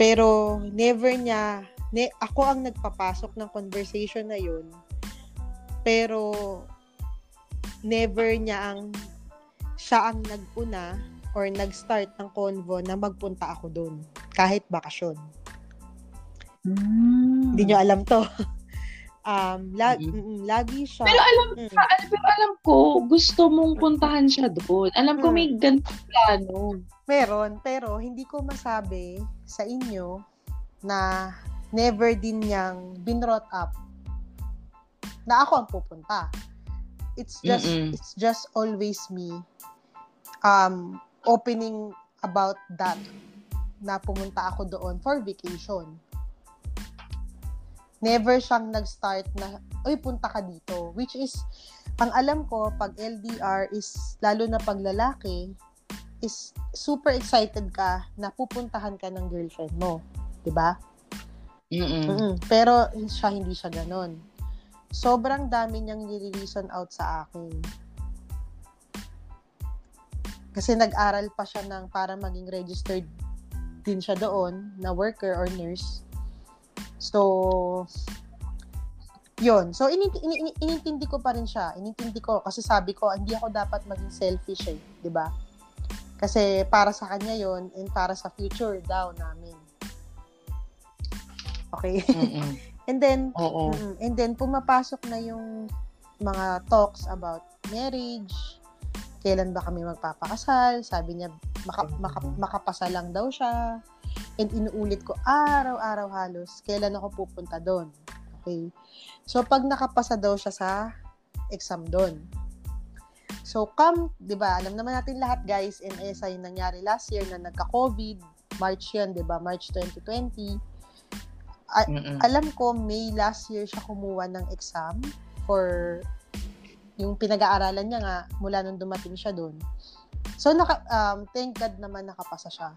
Pero never niya ne, ako ang nagpapasok ng conversation na yun. Pero never niya ang siya ang naguna or nag-start ng convo na magpunta ako doon kahit bakasyon. Mm. Hindi nyo alam to. um, la- mm-hmm. lagi siya. Pero alam, mm. pero alam ko, gusto mong puntahan siya doon. Alam ko mm. may ganitong plano. Meron, pero hindi ko masabi sa inyo na never din niyang binrot up na ako ang pupunta. It's just Mm-mm. it's just always me um opening about that na pumunta ako doon for vacation. Never siyang nag-start na, uy, punta ka dito. Which is, ang alam ko, pag LDR is, lalo na pag lalaki, is super excited ka na pupuntahan ka ng girlfriend mo. ba? Diba? Mm-mm. Pero siya, hindi siya ganon. Sobrang dami niyang nire-reason out sa akin kasi nag-aral pa siya ng para maging registered din siya doon na worker or nurse. So, yun. So, inint- in- inintindi ko pa rin siya. Inintindi ko. Kasi sabi ko, hindi ako dapat maging selfish eh. ba diba? Kasi para sa kanya yon and para sa future daw namin. Okay? and then, Oo. and then, pumapasok na yung mga talks about marriage, kailan ba kami magpapakasal. Sabi niya, maka, maka, makapasa lang daw siya. And inuulit ko araw-araw halos, kailan ako pupunta doon. Okay. So, pag nakapasa daw siya sa exam doon. So, come, di ba, alam naman natin lahat guys, in nangyari last year na nagka-COVID, March yun, di ba, March 2020. A- alam ko, May last year siya kumuha ng exam for yung pinag-aaralan niya nga mula nung dumating siya doon. So naka um thank God naman nakapasa siya.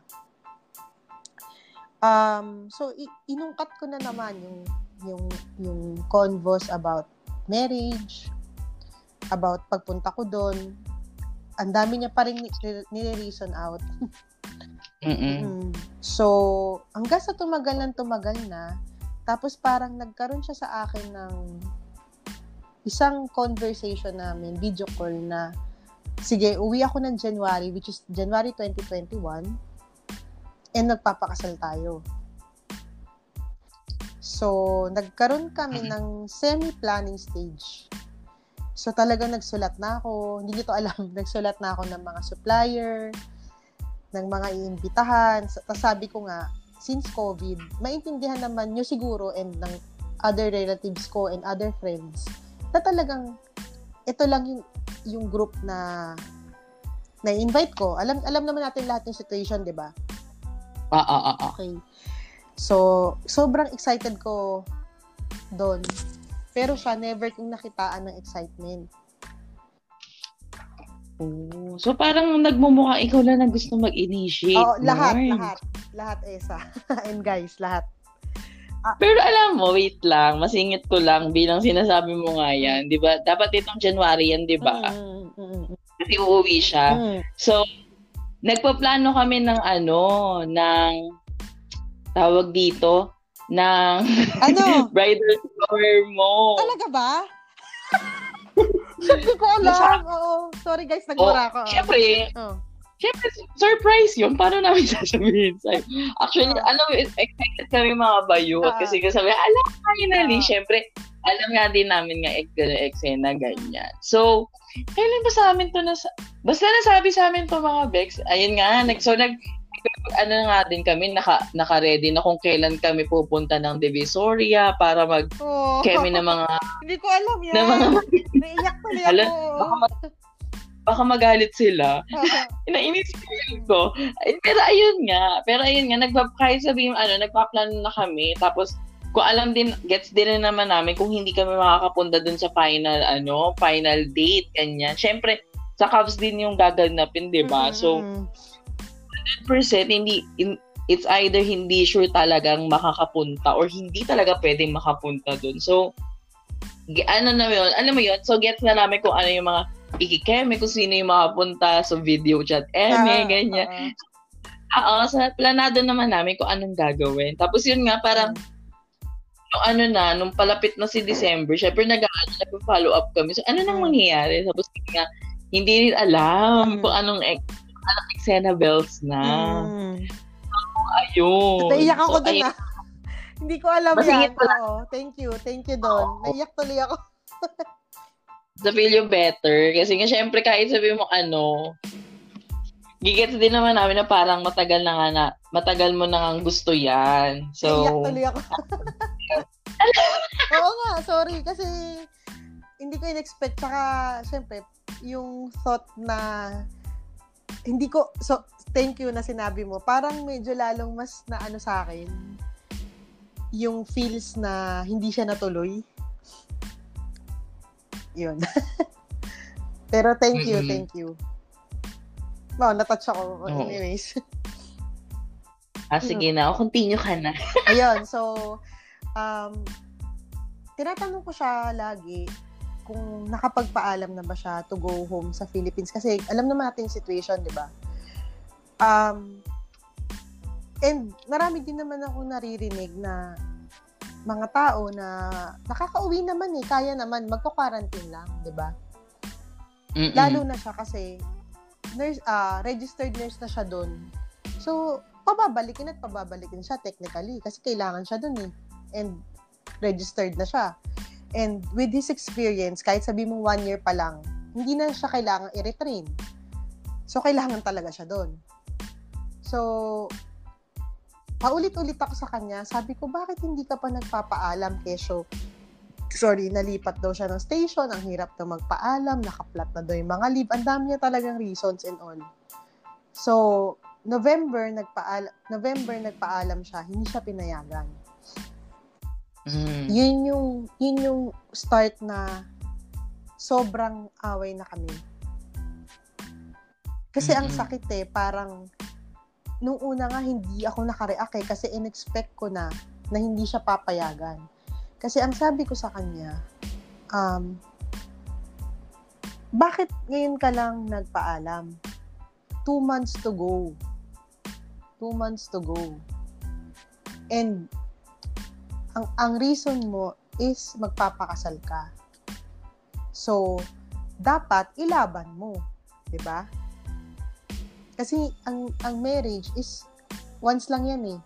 Um so i- inungkat ko na naman yung yung yung convos about marriage, about pagpunta ko doon. Ang dami niya pa rin nire-reason out. Mm-mm. So, hanggang sa tumagal ng tumagal na, tapos parang nagkaroon siya sa akin ng isang conversation namin, video call na, sige, uwi ako ng January, which is January 2021, and nagpapakasal tayo. So, nagkaroon kami ng semi-planning stage. So, talaga nagsulat na ako. Hindi nyo to alam. Nagsulat na ako ng mga supplier, ng mga iimbitahan. Tapos sabi ko nga, since COVID, maintindihan naman nyo siguro and ng other relatives ko and other friends na talagang ito lang yung, yung group na na-invite ko. Alam alam naman natin lahat ng situation, 'di ba? Ah, ah, ah, ah. Okay. So, sobrang excited ko doon. Pero siya, never kong nakitaan ng excitement. Oh, so parang nagmumukha ikaw lang na gusto mag-initiate. Oo, lahat, Lord. lahat. Lahat, Esa. And guys, lahat. Ah. Pero alam mo, wait lang, masingit ko lang bilang sinasabi mo nga yan, 'di ba? Dapat itong January yan, 'di ba? Mm, mm, mm. Kasi uuwi siya. Mm. So, nagpaplano kami ng ano, ng tawag dito, ng ano? bridal shower mo. Talaga ba? Hindi ko alam. Oo. Sorry guys, nagmura oh, ako. Siyempre, oh. Siyempre, surprise yun. Paano namin sasabihin sa'yo? Actually, uh, alam excited kami mga bayo. Uh, kasi sabi, alam, finally, uh, siyempre, alam nga din namin nga eksena, ganyan. So, kailan ba sa amin to na, basta nasabi sa amin to mga Bex, ayun nga, nag, so nag, ano nga din kami, naka, naka-ready na kung kailan kami pupunta ng Divisoria para mag oh, kemi ng mga hindi ko alam yan. Na mga, Naiyak tuloy ako. baka, mag- baka magalit sila. Nainis ko. Pero ayun nga, pero ayun nga, nagpa, kahit sabihin, ano, nagpa-plan na kami, tapos kung alam din, gets din naman namin kung hindi kami makakapunta dun sa final, ano, final date, ganyan. Siyempre, sa Cavs din yung gaganapin, di ba? Mm-hmm. So, 100% hindi, in, it's either hindi sure talagang makakapunta or hindi talaga pwedeng makapunta dun. So, ano na yun, alam mo yun, so gets na namin kung ano yung mga ikikeme, kung sino yung makapunta sa video chat, eme, uh, ganyan. Uh, Oo, so planado naman namin kung anong gagawin. Tapos yun nga, parang, nung ano na, nung palapit na si December, syempre nag-ano, nag-follow up kami. So, ano nang hmm. mangyayari? Tapos nga, hindi rin alam mm. kung anong, anong eksena bells na. Mm. So, ayun. Naiyak ako so, doon ah. Hindi ko alam yan. Oo, thank you. Thank you doon. Naiyak tuloy ako. to feel you better. Kasi nga, syempre, kahit sabi mo ano, gigets din naman namin na parang matagal na nga na, matagal mo na nga gusto yan. So, Naiyak tuloy ako. Oo nga, sorry. Kasi, hindi ko in-expect. Saka, syempre, yung thought na, hindi ko, so, thank you na sinabi mo. Parang medyo lalong mas na ano sa akin, yung feels na hindi siya natuloy. Yun. Pero thank you, mm-hmm. thank you. No, natouch ako. Oh. Anyways. Ah, sige na. O, continue ka na. Ayun, so, um, tinatanong ko siya lagi kung nakapagpaalam na ba siya to go home sa Philippines. Kasi alam naman natin yung situation, di ba? Um, and marami din naman ako naririnig na mga tao na nakakauwi naman eh, kaya naman, magko-quarantine lang, di ba? Lalo na siya kasi nurse, uh, registered nurse na siya doon. So, pababalikin at pababalikin siya technically kasi kailangan siya doon eh. And registered na siya. And with his experience, kahit sabi mo one year pa lang, hindi na siya kailangan i-retrain. So, kailangan talaga siya doon. So, paulit-ulit ako sa kanya, sabi ko, bakit hindi ka pa nagpapaalam, Kesyo? Sorry, nalipat daw siya ng station, ang hirap na magpaalam, nakaplat na daw yung mga leave, ang dami niya talagang reasons and all. So, November, nagpaalam, November, nagpaalam siya, hindi siya pinayagan. Mm. Yun yung, yun yung start na sobrang away na kami. Kasi mm-hmm. ang sakit eh, parang nung una nga hindi ako nakareact eh, kasi inexpect ko na na hindi siya papayagan. Kasi ang sabi ko sa kanya, um, bakit ngayon ka lang nagpaalam? Two months to go. Two months to go. And ang, ang reason mo is magpapakasal ka. So, dapat ilaban mo. 'di ba? Kasi ang ang marriage is once lang yan eh.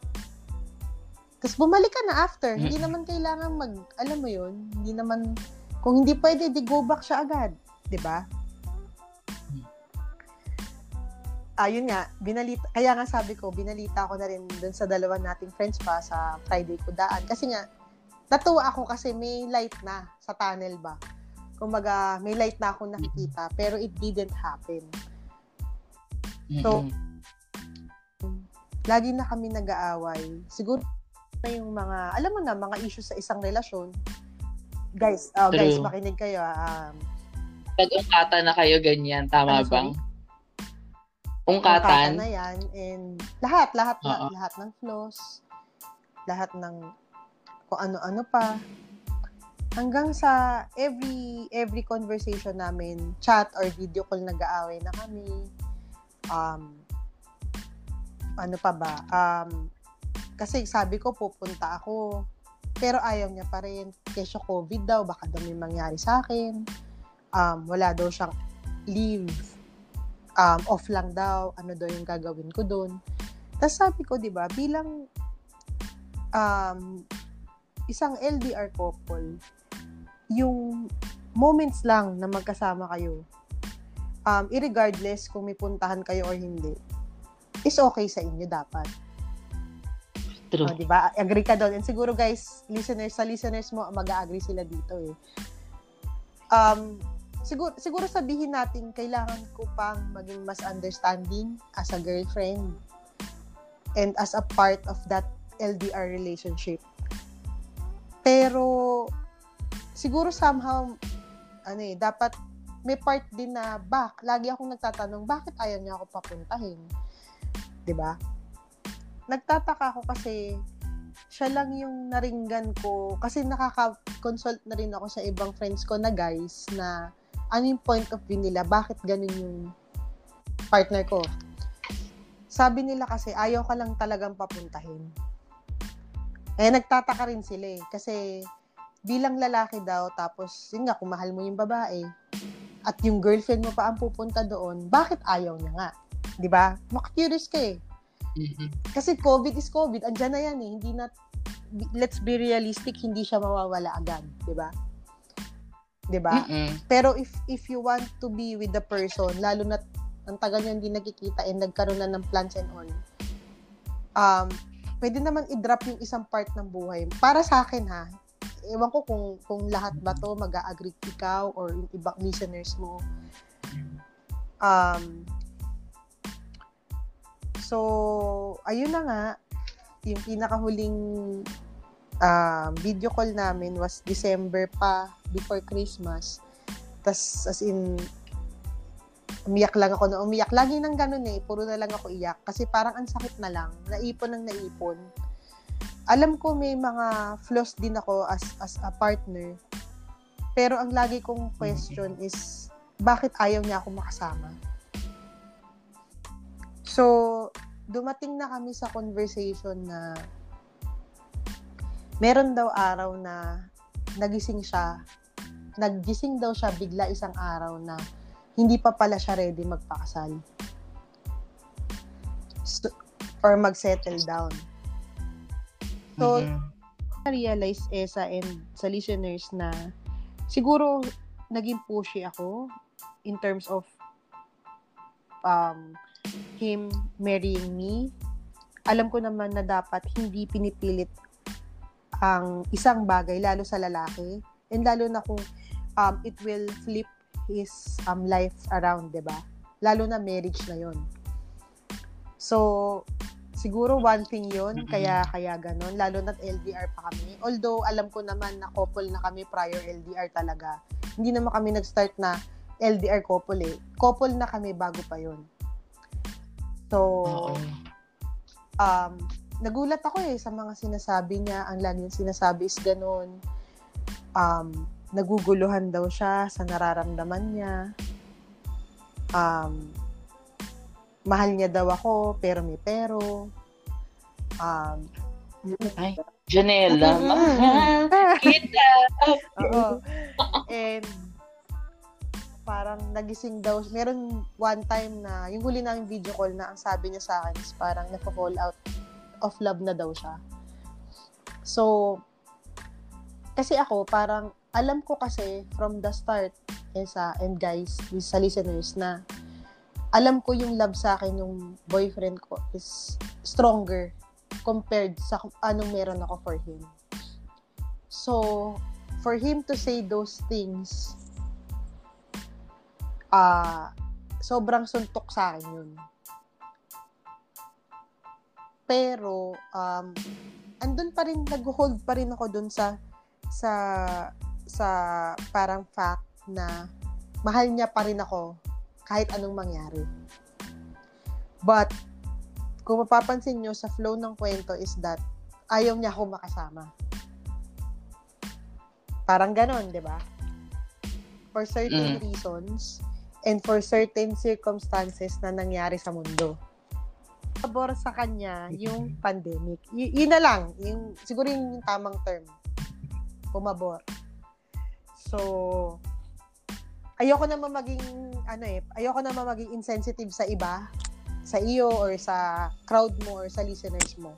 Tapos bumalik ka na after. Hindi naman kailangan mag, alam mo yun, hindi naman, kung hindi pwede, di go back siya agad. ba? Ayun nga, binalita, kaya nga sabi ko, binalita ko na rin dun sa dalawa nating friends pa sa Friday ko daan. Kasi nga, natuwa ako kasi may light na sa tunnel ba. Kumbaga, may light na ako nakikita, pero it didn't happen. So, mm-hmm. lagi na kami nag-aaway. Siguro na yung mga, alam mo na, mga issues sa isang relasyon. Guys, uh, guys, makinig kayo. Um, Pag-ungkata na kayo ganyan, tama ano, bang? Sorry? Ungkatan. Ungkatan na yan. And lahat, lahat, uh-huh. lahat ng flaws, lahat ng kung ano-ano pa. Hanggang sa every every conversation namin, chat or video call nag-aaway na kami. Um, ano pa ba? Um, kasi sabi ko pupunta ako. Pero ayaw niya pa rin. Kesyo COVID daw, baka daw may mangyari sa akin. Um, wala daw siyang leave um, off lang daw, ano daw yung gagawin ko doon. Tapos sabi ko, di ba, bilang um, isang LDR couple, yung moments lang na magkasama kayo, um, irregardless kung may puntahan kayo or hindi, is okay sa inyo dapat. True. Oh, di ba? Agree ka doon. And siguro guys, listeners, sa listeners mo, mag-agree sila dito eh. Um, siguro, siguro sabihin natin, kailangan ko pang maging mas understanding as a girlfriend and as a part of that LDR relationship. Pero, siguro somehow, ano eh, dapat may part din na, bak, lagi akong nagtatanong, bakit ayaw niya ako papuntahin? ba? Diba? Nagtataka ako kasi, siya lang yung naringgan ko, kasi nakaka-consult na rin ako sa ibang friends ko na guys, na ano yung point of view nila, bakit ganun yung partner ko. Sabi nila kasi, ayaw ka lang talagang papuntahin. Eh, nagtataka rin sila eh. Kasi, bilang lalaki daw, tapos, yun nga, kung mahal mo yung babae, at yung girlfriend mo pa ang pupunta doon, bakit ayaw niya nga? Di ba? Makakurious ka eh. Mm-hmm. Kasi COVID is COVID. Andiyan na yan eh. Hindi na, let's be realistic, hindi siya mawawala agad. Di ba? 'Di ba? Pero if if you want to be with the person, lalo na ang tagal niyo hindi nagkikita and nagkaroon na ng plans and all. Um, pwede naman i-drop yung isang part ng buhay. Para sa akin ha, ewan ko kung kung lahat ba to mag-agree ikaw or yung ibang listeners mo. Um, so, ayun na nga, yung pinakahuling uh, video call namin was December pa before Christmas. Tas as in umiyak lang ako na umiyak. Lagi nang ganun eh. Puro na lang ako iyak. Kasi parang ang sakit na lang. Naipon ng naipon. Alam ko may mga flaws din ako as, as a partner. Pero ang lagi kong question is, bakit ayaw niya ako makasama? So, dumating na kami sa conversation na meron daw araw na nagising siya naggising daw siya bigla isang araw na hindi pa pala siya ready magpakasal. So, or mag-settle down. So, mm-hmm. realize Esa and sa listeners na siguro naging pushy ako in terms of um, him marrying me. Alam ko naman na dapat hindi pinipilit ang isang bagay, lalo sa lalaki. And lalo na kung um, it will flip his um, life around, 'di ba? Lalo na marriage na 'yon. So, siguro one thing 'yon, kaya kaya ganun, lalo na LDR pa kami. Although alam ko naman na couple na kami prior LDR talaga. Hindi naman kami nag-start na LDR couple eh. Couple na kami bago pa 'yon. So, um, nagulat ako eh sa mga sinasabi niya. Ang lagi sinasabi is ganun. Um, naguguluhan daw siya sa nararamdaman niya. Um, mahal niya daw ako, pero may pero. Um, Ay, Janela, mahal kita. Oo. And, parang nagising daw, meron one time na, yung huli namin video call na ang sabi niya sa akin is parang nagpo-fall out of love na daw siya. So, kasi ako, parang alam ko kasi from the start, Esa and guys, sa listeners na alam ko yung love sa akin yung boyfriend ko is stronger compared sa anong meron ako for him. So, for him to say those things, ah, uh, sobrang suntok sa akin yun. Pero, um, andun pa rin, nag-hold pa rin ako dun sa, sa, sa parang fact na mahal niya pa rin ako kahit anong mangyari. But, kung mapapansin nyo sa flow ng kwento is that ayaw niya ako makasama. Parang ganon, di ba? For certain mm. reasons and for certain circumstances na nangyari sa mundo. Pabor sa kanya yung pandemic. Y- yun na lang. Yung, siguro yung tamang term. Pumabor. So, ayoko naman maging, ano eh, ayoko naman maging insensitive sa iba sa iyo or sa crowd mo or sa listeners mo.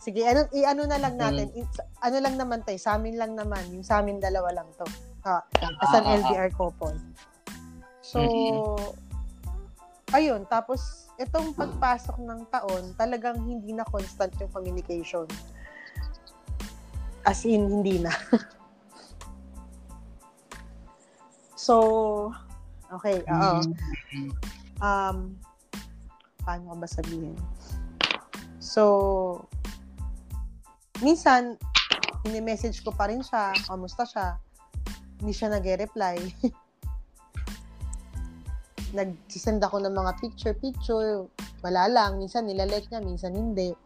Sige, ano, i-ano na lang natin. Mm. I, ano lang naman tayo, sa amin lang naman. Yung sa amin dalawa lang to. Uh, as an LDR couple. So, ayun. Tapos, itong pagpasok ng taon, talagang hindi na constant yung communication. As in, hindi na. so, okay, oo. Mm-hmm. Um, paano ka ba sabihin? So, minsan, ini-message ko pa rin siya, kamusta siya, hindi siya nag-reply. Nag-send ako ng mga picture-picture, wala lang, minsan nilalike niya, minsan hindi.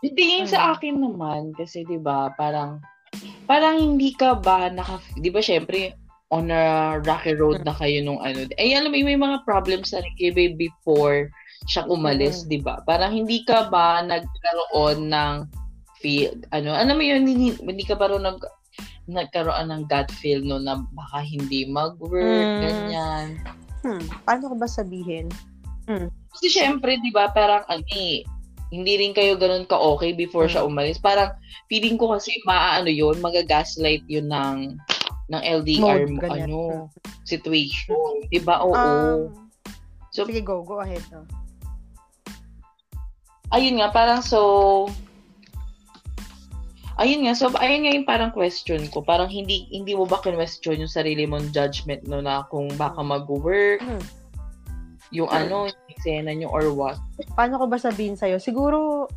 Hindi yun sa akin naman, kasi 'di ba parang, parang hindi ka ba naka, 'di ba syempre, on a rocky road na kayo nung ano. Eh, alam mo, may mga problems na kayo before siya umalis, mm-hmm. di ba? Parang hindi ka ba nagkaroon ng feel, ano, ano mo yun, hindi, hindi ka ba rin nag, nagkaroon ng gut feel no na baka hindi mag-work, mm. ganyan. Hmm. Paano ko ba sabihin? Hmm. Kasi syempre, di ba, parang ano eh, hindi rin kayo ganun ka-okay before hmm. siya umalis. Parang, feeling ko kasi maaano yun, magagaslight yun ng ng LDR mo, ano, situation. Diba? Oo. Um, so, sige, go. Go ahead. No? Ayun nga, parang so, ayun nga, so, ayun nga yung parang question ko. Parang hindi, hindi mo ba question yung sarili mong judgment no na kung baka mag-work, hmm. yung ano, yung eksena nyo or what? Paano ko ba sabihin sa'yo? Siguro,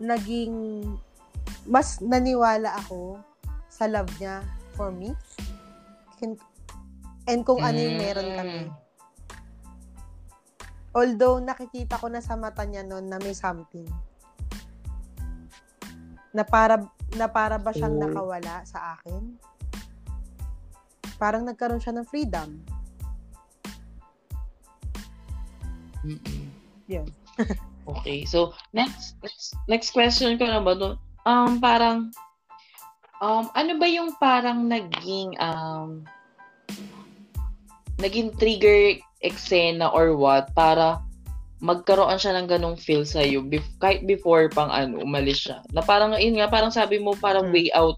naging, mas naniwala ako sa love niya for me. And kung ano yung meron kami. Mm. Although nakikita ko na sa mata niya noon na may something. Na para na para ba siyang oh. nakawala sa akin? Parang nagkaroon siya ng freedom. Mm-mm. Yun. okay. So, next, next next question ko na ba doon? Um, parang Um, ano ba yung parang naging um, naging trigger eksena or what para magkaroon siya ng ganong feel sa iyo bef- kahit before pang ano umalis siya. Na parang yun nga parang sabi mo parang hmm. way out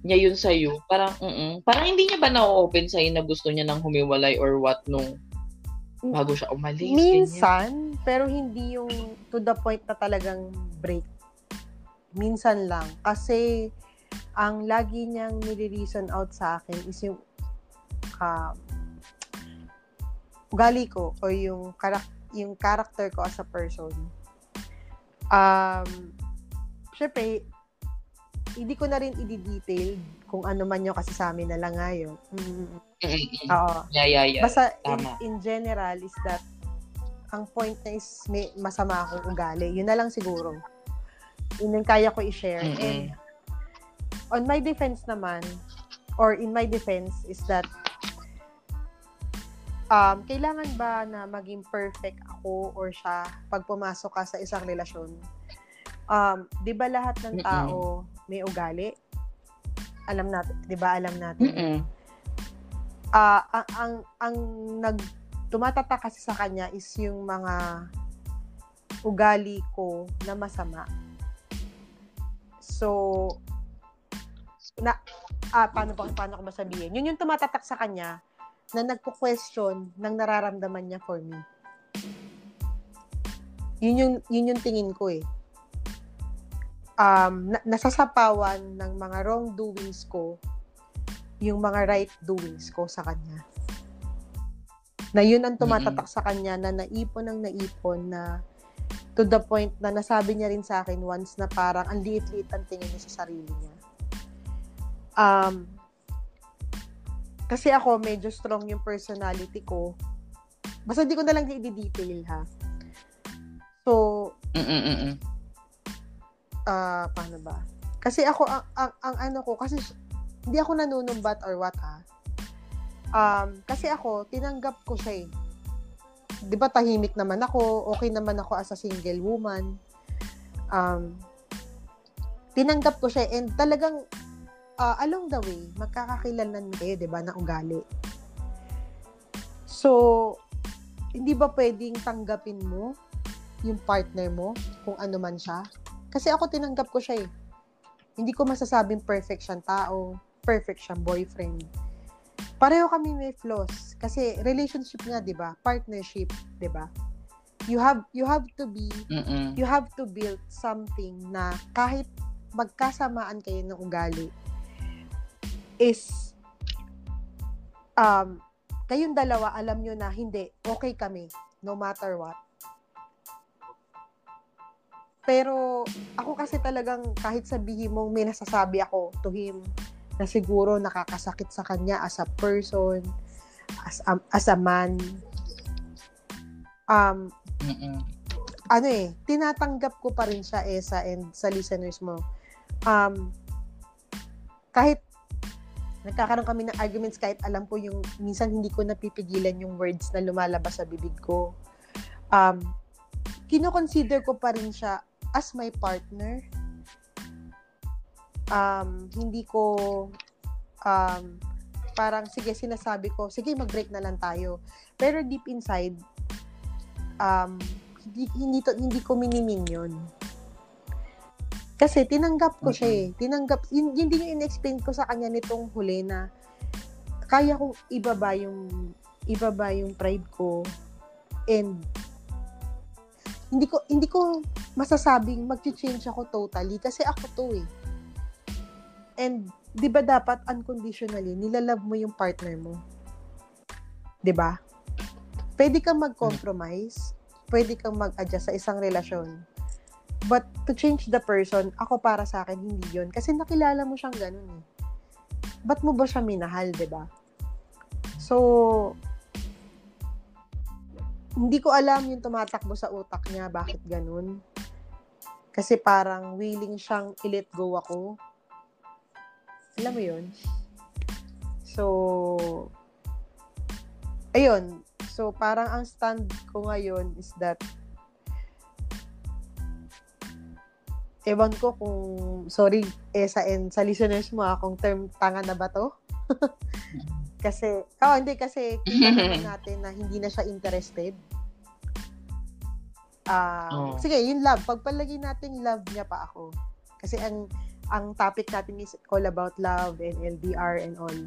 niya yun sa iyo. Parang mm parang hindi niya ba na-open sa na gusto niya nang humiwalay or what nung bago siya umalis. Minsan, ganyan. pero hindi yung to the point na talagang break. Minsan lang kasi ang lagi niyang nire-reason out sa akin is yung uh, ugali ko o yung karak yung character ko as a person. Um, syempre, hindi ko na rin i-detail kung ano man yung kasi sa amin na lang ngayon. Mm-hmm. Oo. Yeah, yeah, yeah. Basta in, in general is that ang point na is may masama akong ugali. Yun na lang siguro. Yun yung kaya ko i-share. Mm-hmm. And on my defense naman, or in my defense, is that um, kailangan ba na maging perfect ako or siya pag pumasok ka sa isang relasyon? Um, 'di ba lahat ng tao Mm-mm. may ugali? Alam natin, 'di ba? Alam natin. Ah, uh, ang, ang ang nag tumatata kasi sa kanya is yung mga ugali ko na masama. So, na ah, paano ba paano ko ba sabihin? Yun yung tumatatak sa kanya na nagko-question ng nararamdaman niya for me. Yun yung, yun yung tingin ko eh. Um, na, nasasapawan ng mga wrongdoings ko yung mga right doings ko sa kanya. Na yun ang tumatatak sa kanya na naipon ng naipon na to the point na nasabi niya rin sa akin once na parang ang liit-liit ang tingin niya sa sarili niya. Um, kasi ako, medyo strong yung personality ko. Basta hindi ko na lang i-detail, ha? So, Mm-mm-mm. uh, paano ba? Kasi ako, ang, ang, ang ano ko, kasi hindi ako nanunumbat or what, ha? Um, kasi ako, tinanggap ko siya eh. 'Di ba tahimik naman ako, okay naman ako as a single woman. Um, tinanggap ko siya and talagang uh, along the way, magkakakilalan kayo, 'di ba, na ugali. So, hindi ba pwedeng tanggapin mo yung partner mo kung ano man siya? Kasi ako tinanggap ko siya eh. Hindi ko masasabing perfect siyang tao, perfect siyang boyfriend pareho kami may flaws kasi relationship nga 'di ba partnership 'di ba you have you have to be Mm-mm. you have to build something na kahit magkasamaan kayo ng ugali is um kayong dalawa alam nyo na hindi okay kami no matter what pero ako kasi talagang kahit sabihin mong may nasasabi ako to him na siguro nakakasakit sa kanya as a person, as a, as a man. Um, Mm-mm. ano eh, tinatanggap ko pa rin siya, Esa, and sa listeners mo. Um, kahit nagkakaroon kami ng arguments kahit alam ko yung minsan hindi ko napipigilan yung words na lumalabas sa bibig ko. Um, kino-consider ko pa rin siya as my partner um, hindi ko um, parang sige sinasabi ko, sige mag-break na lang tayo. Pero deep inside, um, hindi, hindi, to, hindi ko minimin yun. Kasi tinanggap ko siya eh. Tinanggap, yun, yun din yung in-explain ko sa kanya nitong huli na kaya kong ibaba yung ibaba yung pride ko and hindi ko hindi ko masasabing mag-change ako totally kasi ako to eh. And, di ba dapat unconditionally, nilalove mo yung partner mo? Di ba? Pwede kang mag-compromise, pwede kang mag-adjust sa isang relasyon. But to change the person, ako para sa akin, hindi yon Kasi nakilala mo siyang ganun eh. Ba't mo ba siya minahal, ba? So, hindi ko alam yung tumatakbo sa utak niya, bakit ganun. Kasi parang willing siyang i-let go ako alam mo yun? So, ayun. So, parang ang stand ko ngayon is that ewan ko kung, sorry, eh, sa, en, sa listeners mo, akong term tanga na ba to? kasi, oh, hindi, kasi kita natin na hindi na siya interested. Uh, oh. Sige, yung love. Pagpalagay natin love niya pa ako. Kasi ang ang topic natin is all about love and LDR and all.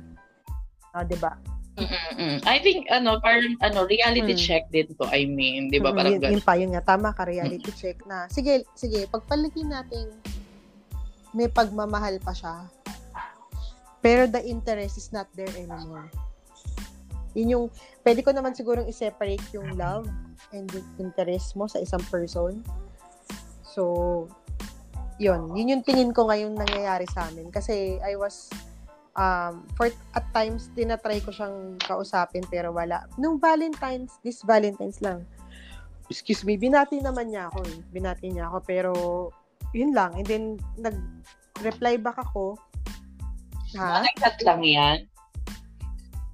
Uh, 'di ba? Mm-mm. I think ano parang ano reality hmm. check din to I mean 'di ba parang yun, yun pa yun nga tama ka reality hmm. check na sige sige pagpalagay natin may pagmamahal pa siya pero the interest is not there anymore yun yung pwede ko naman siguro i-separate yung love and yung interest mo sa isang person so yun, yun yung tingin ko ngayon nangyayari sa amin. Kasi I was, um, for, at times, tinatry ko siyang kausapin pero wala. Nung Valentine's, this Valentine's lang, excuse me, binati naman niya ako eh. Binati niya ako pero, yun lang. And then, nag-reply back ako. Ha? Bating chat lang yan?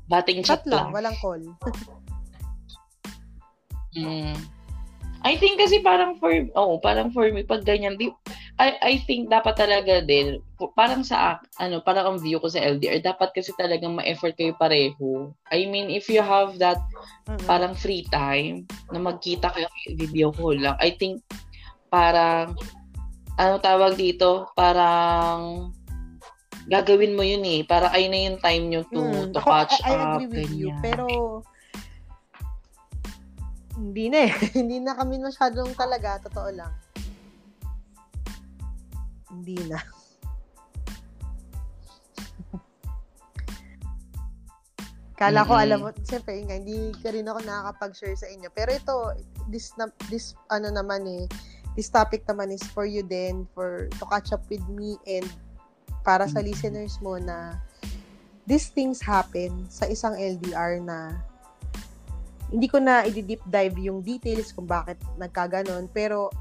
Bating chat, chat lang. lang. Walang call. mm. I think kasi parang for, oh, parang for me, pag ganyan, di, I I think dapat talaga din parang sa ano parang ang view ko sa LDR dapat kasi talagang ma-effort kayo pareho. I mean if you have that parang free time na magkita kayo video call lang. I think parang ano tawag dito, parang gagawin mo yun eh. Para ayun na yung time nyo to, hmm. to Ako, catch I, I up. agree with ganyan. you. Pero, hindi na eh. hindi na kami masyadong talaga, totoo lang. Hindi na. Kala ko, mm-hmm. alam mo, siyempre, nga, hindi ka rin ako nakakapag-share sa inyo. Pero ito, this, na, this, ano naman eh, this topic naman is for you then, for, to catch up with me and para sa mm-hmm. listeners mo na these things happen sa isang LDR na hindi ko na i-deep dive yung details kung bakit nagkaganon. Pero,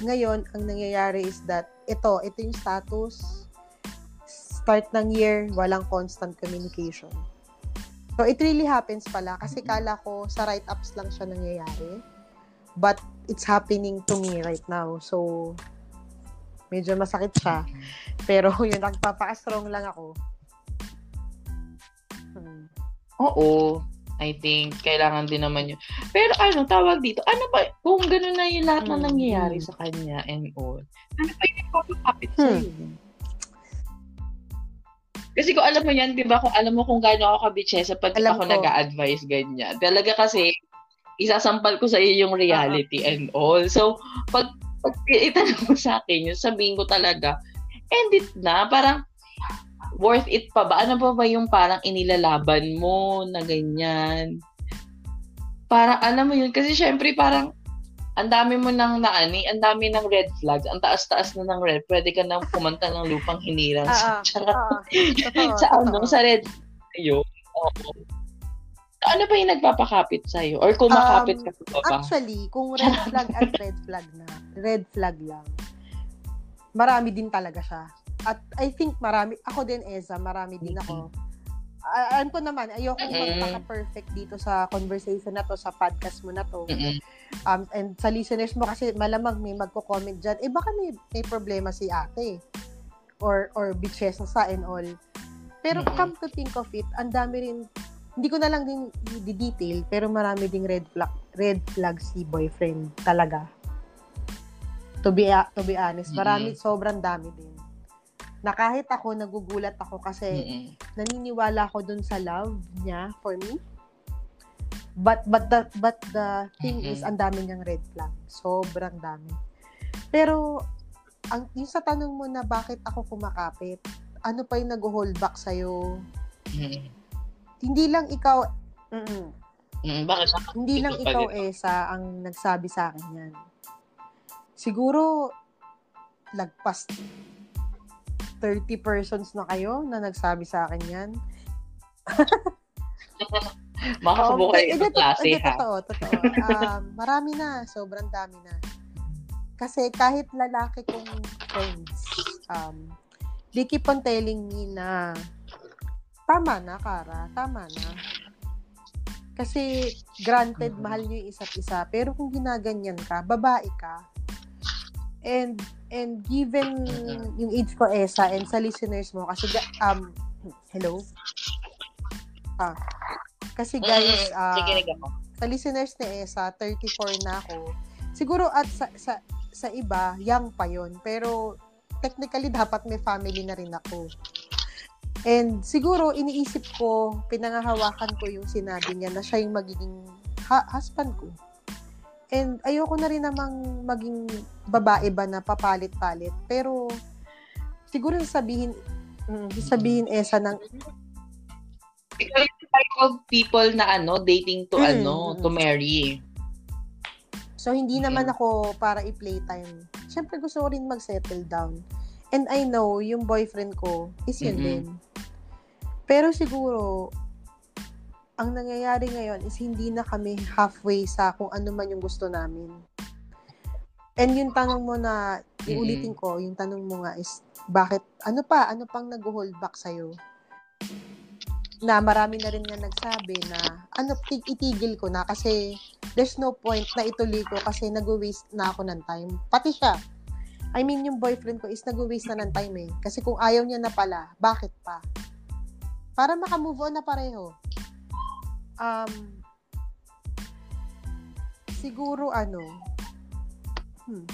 ngayon, ang nangyayari is that, ito, ito yung status, start ng year, walang constant communication So, it really happens pala. Kasi kala ko sa write-ups lang siya nangyayari. But, it's happening to me right now. So, medyo masakit siya. Pero, yun, nagpapaka-strong lang ako. Hmm. Oo. I think, kailangan din naman yun. Pero ano, tawag dito, ano ba, kung gano'n na yung lahat na hmm. nangyayari sa kanya and all, ano pa yung nagpapakapit hmm. sa'yo? Kasi kung alam mo yan, di ba, kung alam mo kung gaano ako kabitsesa pag alam ako nag-a-advise ganyan. Talaga kasi, isasampal ko sa iyo yung reality uh-huh. and all. So, pag, pag itanong mo sa akin, yung sabihin ko talaga, end it na. Parang, worth it pa ba? Ano ba ba yung parang inilalaban mo na ganyan? Parang, alam mo yun, kasi syempre parang, ang dami mo nang naani, ang dami ng red flags, ang taas-taas na ng red, pwede ka nang kumanta ng lupang hinirang sa, uh, uh, sa ano, sa red yun. Oo. Ano ba yung nagpapakapit sa'yo? Or kung makapit um, ka sa baba? Actually, kung red flag at red flag na, red flag lang, marami din talaga siya. At I think marami, ako din, Eza, marami din ako. Uh, alam ko naman, ayoko mm-hmm. magpaka-perfect dito sa conversation na to, sa podcast mo na to. Mm-hmm um, and sa listeners mo kasi malamang may magko-comment dyan, eh baka may, may problema si ate or or bitchesa sa and all. Pero mm-hmm. come to think of it, ang dami rin hindi ko na lang din di-detail pero marami ding red flag red flag si boyfriend talaga. To be to be honest, marami mm-hmm. sobrang dami din. Na kahit ako nagugulat ako kasi mm-hmm. naniniwala ako dun sa love niya for me But but the but the thing mm-hmm. is ang dami niyang red flag. Sobrang dami. Pero ang yung sa tanong mo na bakit ako kumakapit, ano pa yung nag-hold back sa iyo? Mm-hmm. Hindi lang ikaw mm mm, bakit Hindi lang ikaw eh sa ang nagsabi sa akin 'yan. Siguro lagpas 30 persons na kayo na nagsabi sa akin 'yan. Makakasubo kayo sa klase, ha? Totoo, totoo. Um, marami na. Sobrang dami na. Kasi kahit lalaki kong friends, um, they keep on telling me na tama na, Kara. Tama na. Kasi granted, mahal nyo yung isa't isa. Pero kung ginaganyan ka, babae ka. And and given yung age ko, Esa, and sa listeners mo, kasi, um, hello? Ah, kasi guys, uh, sa listeners ni Esa, 34 na ako. Siguro at sa, sa, sa iba, young pa yon Pero technically dapat may family na rin ako. And siguro iniisip ko, pinangahawakan ko yung sinabi niya na siya yung magiging ha- husband ko. And ayoko na rin namang maging babae ba na papalit-palit. Pero siguro sabihin, mm, sabihin Esa ng type of people na ano, dating to mm. ano, to marry. So, hindi mm. naman ako para i-playtime. Siyempre, gusto ko rin mag-settle down. And I know, yung boyfriend ko is yun mm-hmm. din. Pero siguro, ang nangyayari ngayon is hindi na kami halfway sa kung ano man yung gusto namin. And yung tanong mo na, iulitin ko, yung tanong mo nga is, bakit, ano pa, ano pang nag-hold back sa'yo? na marami na rin nga nagsabi na ano itigil ko na kasi there's no point na ituloy ko kasi nag-waste na ako ng time. Pati siya. I mean, yung boyfriend ko is nag-waste na ng time eh. Kasi kung ayaw niya na pala, bakit pa? Para maka-move on na pareho. Um, siguro ano, hmm,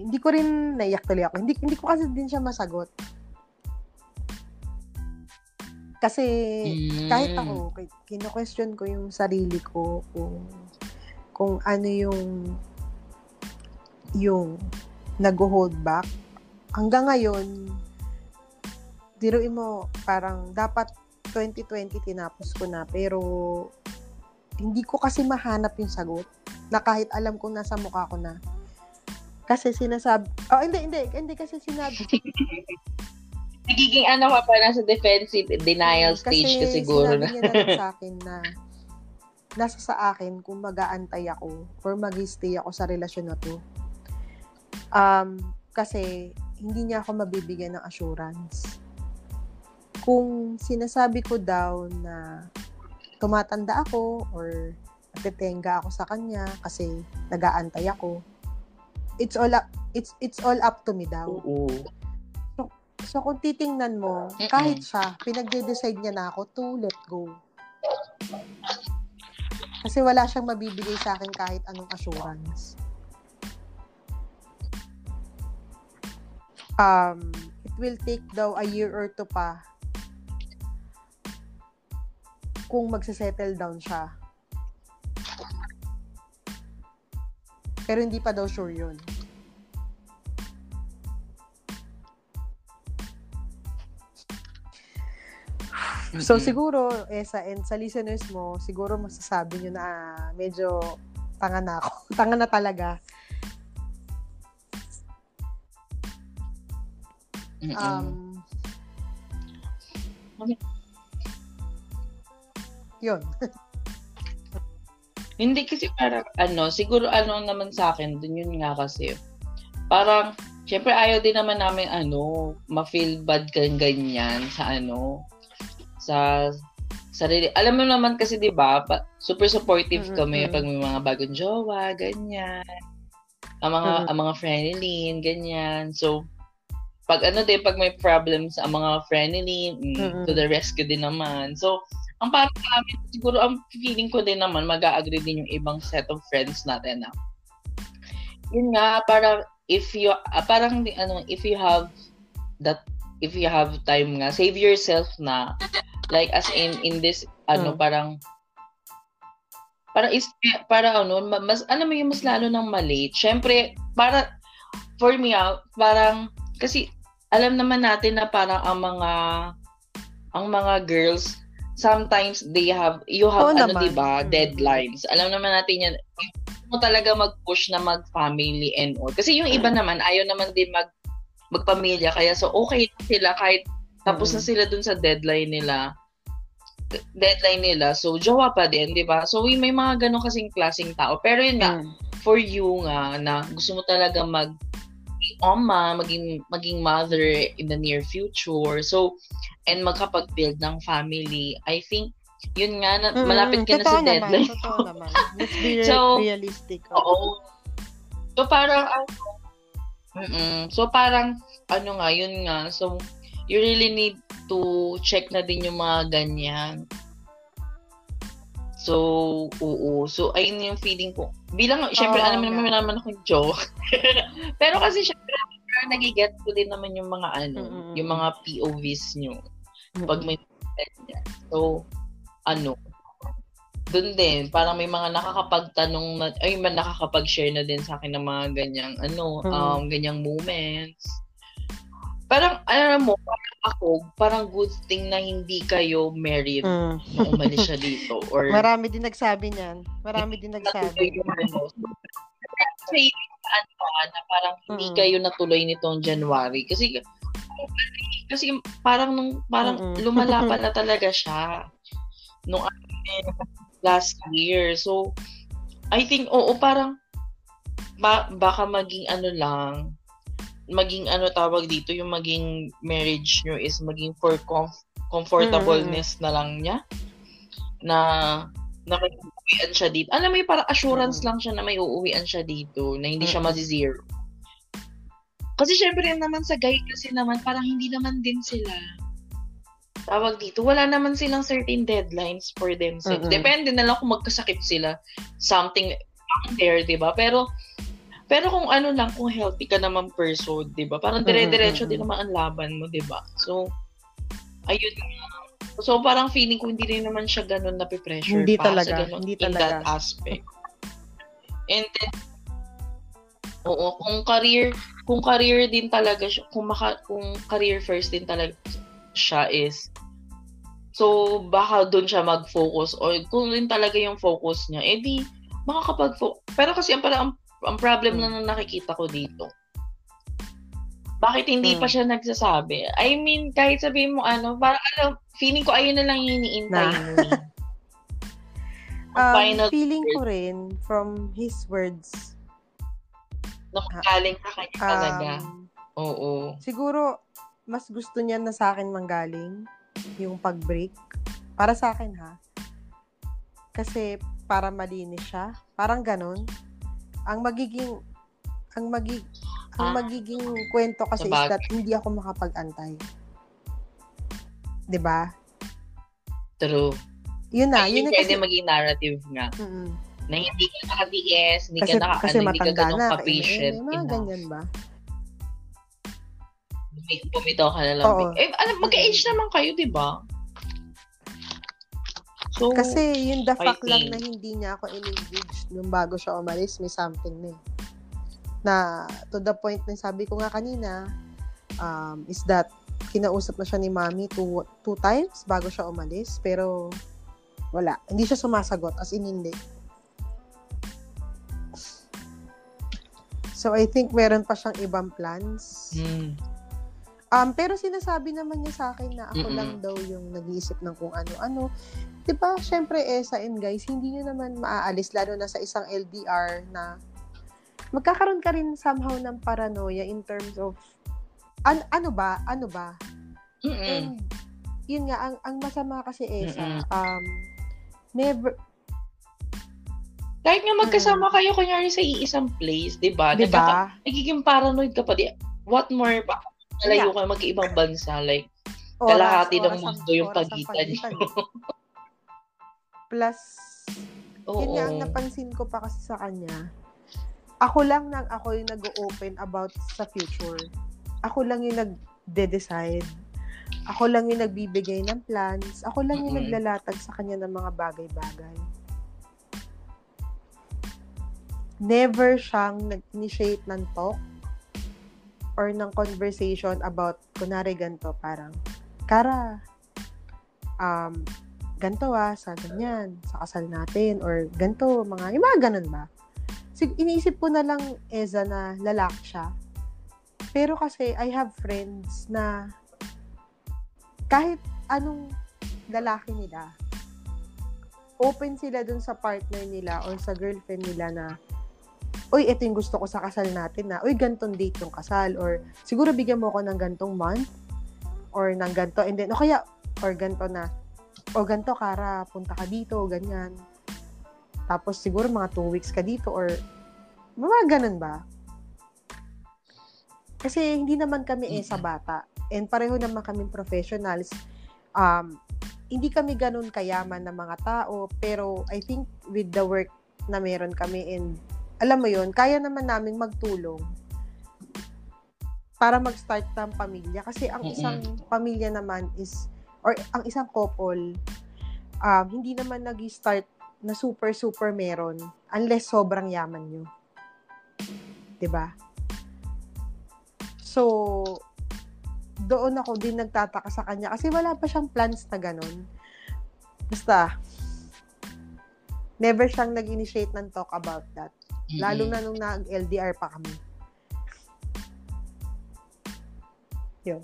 hindi ko rin naiyak tuloy ako. Hindi, hindi ko kasi din siya masagot. Kasi mm. kahit ako, kino-question ko yung sarili ko kung kung ano yung yung nag-hold back. Hanggang ngayon, diruin mo, parang dapat 2020 tinapos ko na, pero hindi ko kasi mahanap yung sagot na kahit alam kong nasa mukha ko na. Kasi sinasabi, oh hindi, hindi, hindi kasi sinabi, nagiging ano ka pa, nasa defensive denial stage kasi ka siguro. Kasi niya na sa akin na nasa sa akin kung mag-aantay ako or mag stay ako sa relasyon na to. Um, kasi hindi niya ako mabibigyan ng assurance. Kung sinasabi ko daw na tumatanda ako or natetenga ako sa kanya kasi nag-aantay ako, it's all up, it's it's all up to me daw. Oo. So, kung titingnan mo, kahit siya, pinagde-decide niya na ako to let go. Kasi wala siyang mabibigay sa akin kahit anong assurance. Um, it will take daw a year or two pa kung magse-settle down siya. Pero hindi pa daw sure yun. So, mm-hmm. siguro, eh, sa, and sa listeners mo, siguro masasabi nyo na medyo tanga na ako. tanga na talaga. Um, yun. Hindi kasi parang ano, siguro ano naman sa akin, dun yun nga kasi. Parang, syempre ayaw din naman namin ano, ma-feel bad kang ganyan sa ano, sa sarili. Alam mo naman kasi 'di ba, super supportive mm-hmm. kami pag may mga bagong jowa, ganyan. Ang mga mm-hmm. ang mga friendly, ganyan. So pag ano din, pag may problems ang mga friendly, mm, mm-hmm. to the rescue din naman. So, ang parang namin, siguro ang feeling ko din naman, mag-agree din yung ibang set of friends natin na. Yun nga, parang if you, uh, parang ano, if you have that, if you have time nga, save yourself na Like as in in this ano hmm. parang para is para ano mas ano mo yung mas lalo ng mali. Syempre para for me out ah, parang kasi alam naman natin na parang ang mga ang mga girls sometimes they have you have oh, ano 'di ba mm. deadlines. Alam naman natin yan mo talaga mag-push na mag-family and all. Kasi yung iba naman ayaw naman din mag magpamilya kaya so okay sila kahit tapos mm. na sila dun sa deadline nila deadline nila. So, jowa pa din, di ba? So, may mga ganun kasing klaseng tao. Pero yun nga, mm. for you nga, na gusto mo talaga mag oma, maging, maging mother in the near future. So, and magkapag-build ng family, I think, yun nga, na, mm, malapit ka na sa naman, deadline. Totoo naman. Let's be re- so, realistic. Oo. So, parang, uh, so, parang, ano nga, yun nga. So, you really need to check na din yung mga ganyan. So, oo. So, ayun yung feeling ko. Bilang, oh, syempre, alam naman naman akong joke. Pero kasi, syempre, nagiget ko din naman yung mga ano, mm-hmm. yung mga POVs nyo. Pag may. So, ano, doon din, parang may mga nakakapagtanong na, ay, man nakakapag-share na din sa akin ng mga ganyang, ano, mm-hmm. um, ganyang moments parang, alam mo, parang ako, parang good thing na hindi kayo married mm. nung umalis siya dito. Or, Marami din nagsabi niyan. Marami din nagsabi. Kasi, ano, na parang hindi mm. kayo natuloy nitong January. Kasi, kasi parang nung, parang Mm-mm. lumala pa na talaga siya. Nung last year. So, I think, oo, parang, ba, baka maging ano lang, maging ano tawag dito, yung maging marriage nyo is maging for comf- comfortableness mm-hmm. na lang niya. Na na may uuwian siya dito. Alam mo yung parang assurance mm-hmm. lang siya na may uuwian siya dito, na hindi mm-hmm. siya mazi-zero. Kasi syempre naman sa guy kasi naman, parang hindi naman din sila tawag dito, wala naman silang certain deadlines for themselves. Mm-hmm. Depende na lang kung magkasakit sila. Something there, di ba? Pero Pero kung ano lang, kung healthy ka naman person, di ba? Parang dire-diretso mm-hmm. din naman ang laban mo, di ba? So, ayun So, parang feeling ko hindi rin naman siya ganun na pressure Hindi pa talaga. Sa ganun, hindi talaga. In that aspect. And then, oo, kung career, kung career din talaga siya, kung, maka, kung career first din talaga siya is, so, baka doon siya mag-focus or kung rin talaga yung focus niya, edi, makakapag-focus. Pero kasi ang, ang, ang problem hmm. na nakikita ko dito, bakit hindi hmm. pa siya nagsasabi? I mean, kahit sabihin mo ano, parang alam, feeling ko ayun na lang yung iniintay na. mo. Eh. um, final feeling word. ko rin from his words. Nakagaling ka kanya um, talaga. Oo. Siguro, mas gusto niya na sa akin manggaling yung pag-break. Para sa akin ha. Kasi para malinis siya. Parang ganun. Ang magiging ang magig ang ah. magiging kwento kasi Sabag. is that hindi ako makapag-antay. 'Di ba? True. Yun na, Ay, yun na kasi maging narrative nga. Mm-hmm. Na hindi ka nakatiis, hindi kasi, ka naka, kasi ano, hindi ka ganun ka-patient. Eh, mga ganyan ba? Pumitaw ka na lang. Oo. Eh, alam, mag-age naman kayo, di ba? So, kasi yung the fact lang na hindi niya ako in-engage nung bago siya umalis, may something na eh. Na to the point na sabi ko nga kanina um, is that kinausap na siya ni mami two, two times bago siya umalis pero wala. Hindi siya sumasagot as in hindi. So I think meron pa siyang ibang plans. Mm. Um, pero sinasabi naman niya sa akin na ako Mm-mm. lang daw yung nag-iisip ng kung ano-ano di ba syempre eh sa end guys hindi niyo naman maaalis lalo na sa isang LDR na magkakaroon ka rin somehow ng paranoia in terms of an, ano ba, ano ba? Mm-mm. And yun nga ang ang masama kasi Esa, Mm-mm. um never kahit nga magkasama kayo kunyari sa iisang place, 'di ba? Diba? Nagkaka- nagiging paranoid ka pa di. What more pa? Nalayo yeah. ka mag-ibang bansa like oras, kalahati oras, ng mundo yung pagitan niyo. Plus, Oo. yun nga ang napansin ko pa kasi sa kanya ako lang nang ako yung nag-open about sa future. Ako lang yung nagde-decide. Ako lang yung nagbibigay ng plans. Ako lang yung mm-hmm. naglalatag sa kanya ng mga bagay-bagay. Never siyang nag-initiate ng talk or ng conversation about, kunwari ganito, parang, Kara, um, ganito ah, sa ganyan, sa kasal natin, or ganito, mga, yung mga ganun ba? sig- iniisip ko na lang, Eza, na lalaki siya. Pero kasi, I have friends na kahit anong lalaki nila, open sila dun sa partner nila or sa girlfriend nila na uy, ito yung gusto ko sa kasal natin na, uy, gantong date yung kasal, or siguro bigyan mo ako ng gantong month, or ng ganto, and then, o kaya, or ganto na, o ganto, Kara, punta ka dito, ganyan. Tapos siguro mga two weeks ka dito or mga ganun ba? Kasi hindi naman kami eh sa bata. And pareho naman kami professionals. Um, hindi kami ganun kayaman na mga tao. Pero I think with the work na meron kami and alam mo yon kaya naman naming magtulong para mag-start ng pamilya. Kasi ang isang pamilya naman is, or ang isang couple, um, hindi naman nag-start na super, super meron unless sobrang yaman nyo. ba? Diba? So, doon ako din nagtataka sa kanya kasi wala pa siyang plans na ganun. Basta, never siyang nag-initiate ng talk about that. Mm-hmm. Lalo na nung nag-LDR pa kami. Yun.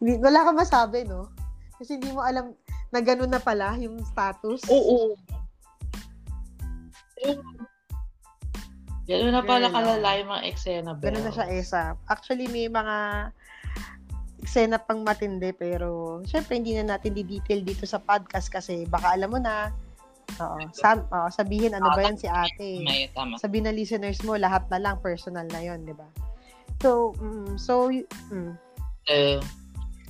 wala ka masabi, no? Kasi hindi mo alam na gano'n na pala yung status. Oo. Gano'n na pala kalala yung mga eksena. Gano'n na siya, Esa. Actually, may mga eksena pang matindi, pero syempre hindi na natin di-detail dito sa podcast kasi baka alam mo na, Oo. Sam, oh, sabihin ano ba yan si ate. Sabihin na listeners mo, lahat na lang personal na yon di ba? So, mm, so, mm. Uh,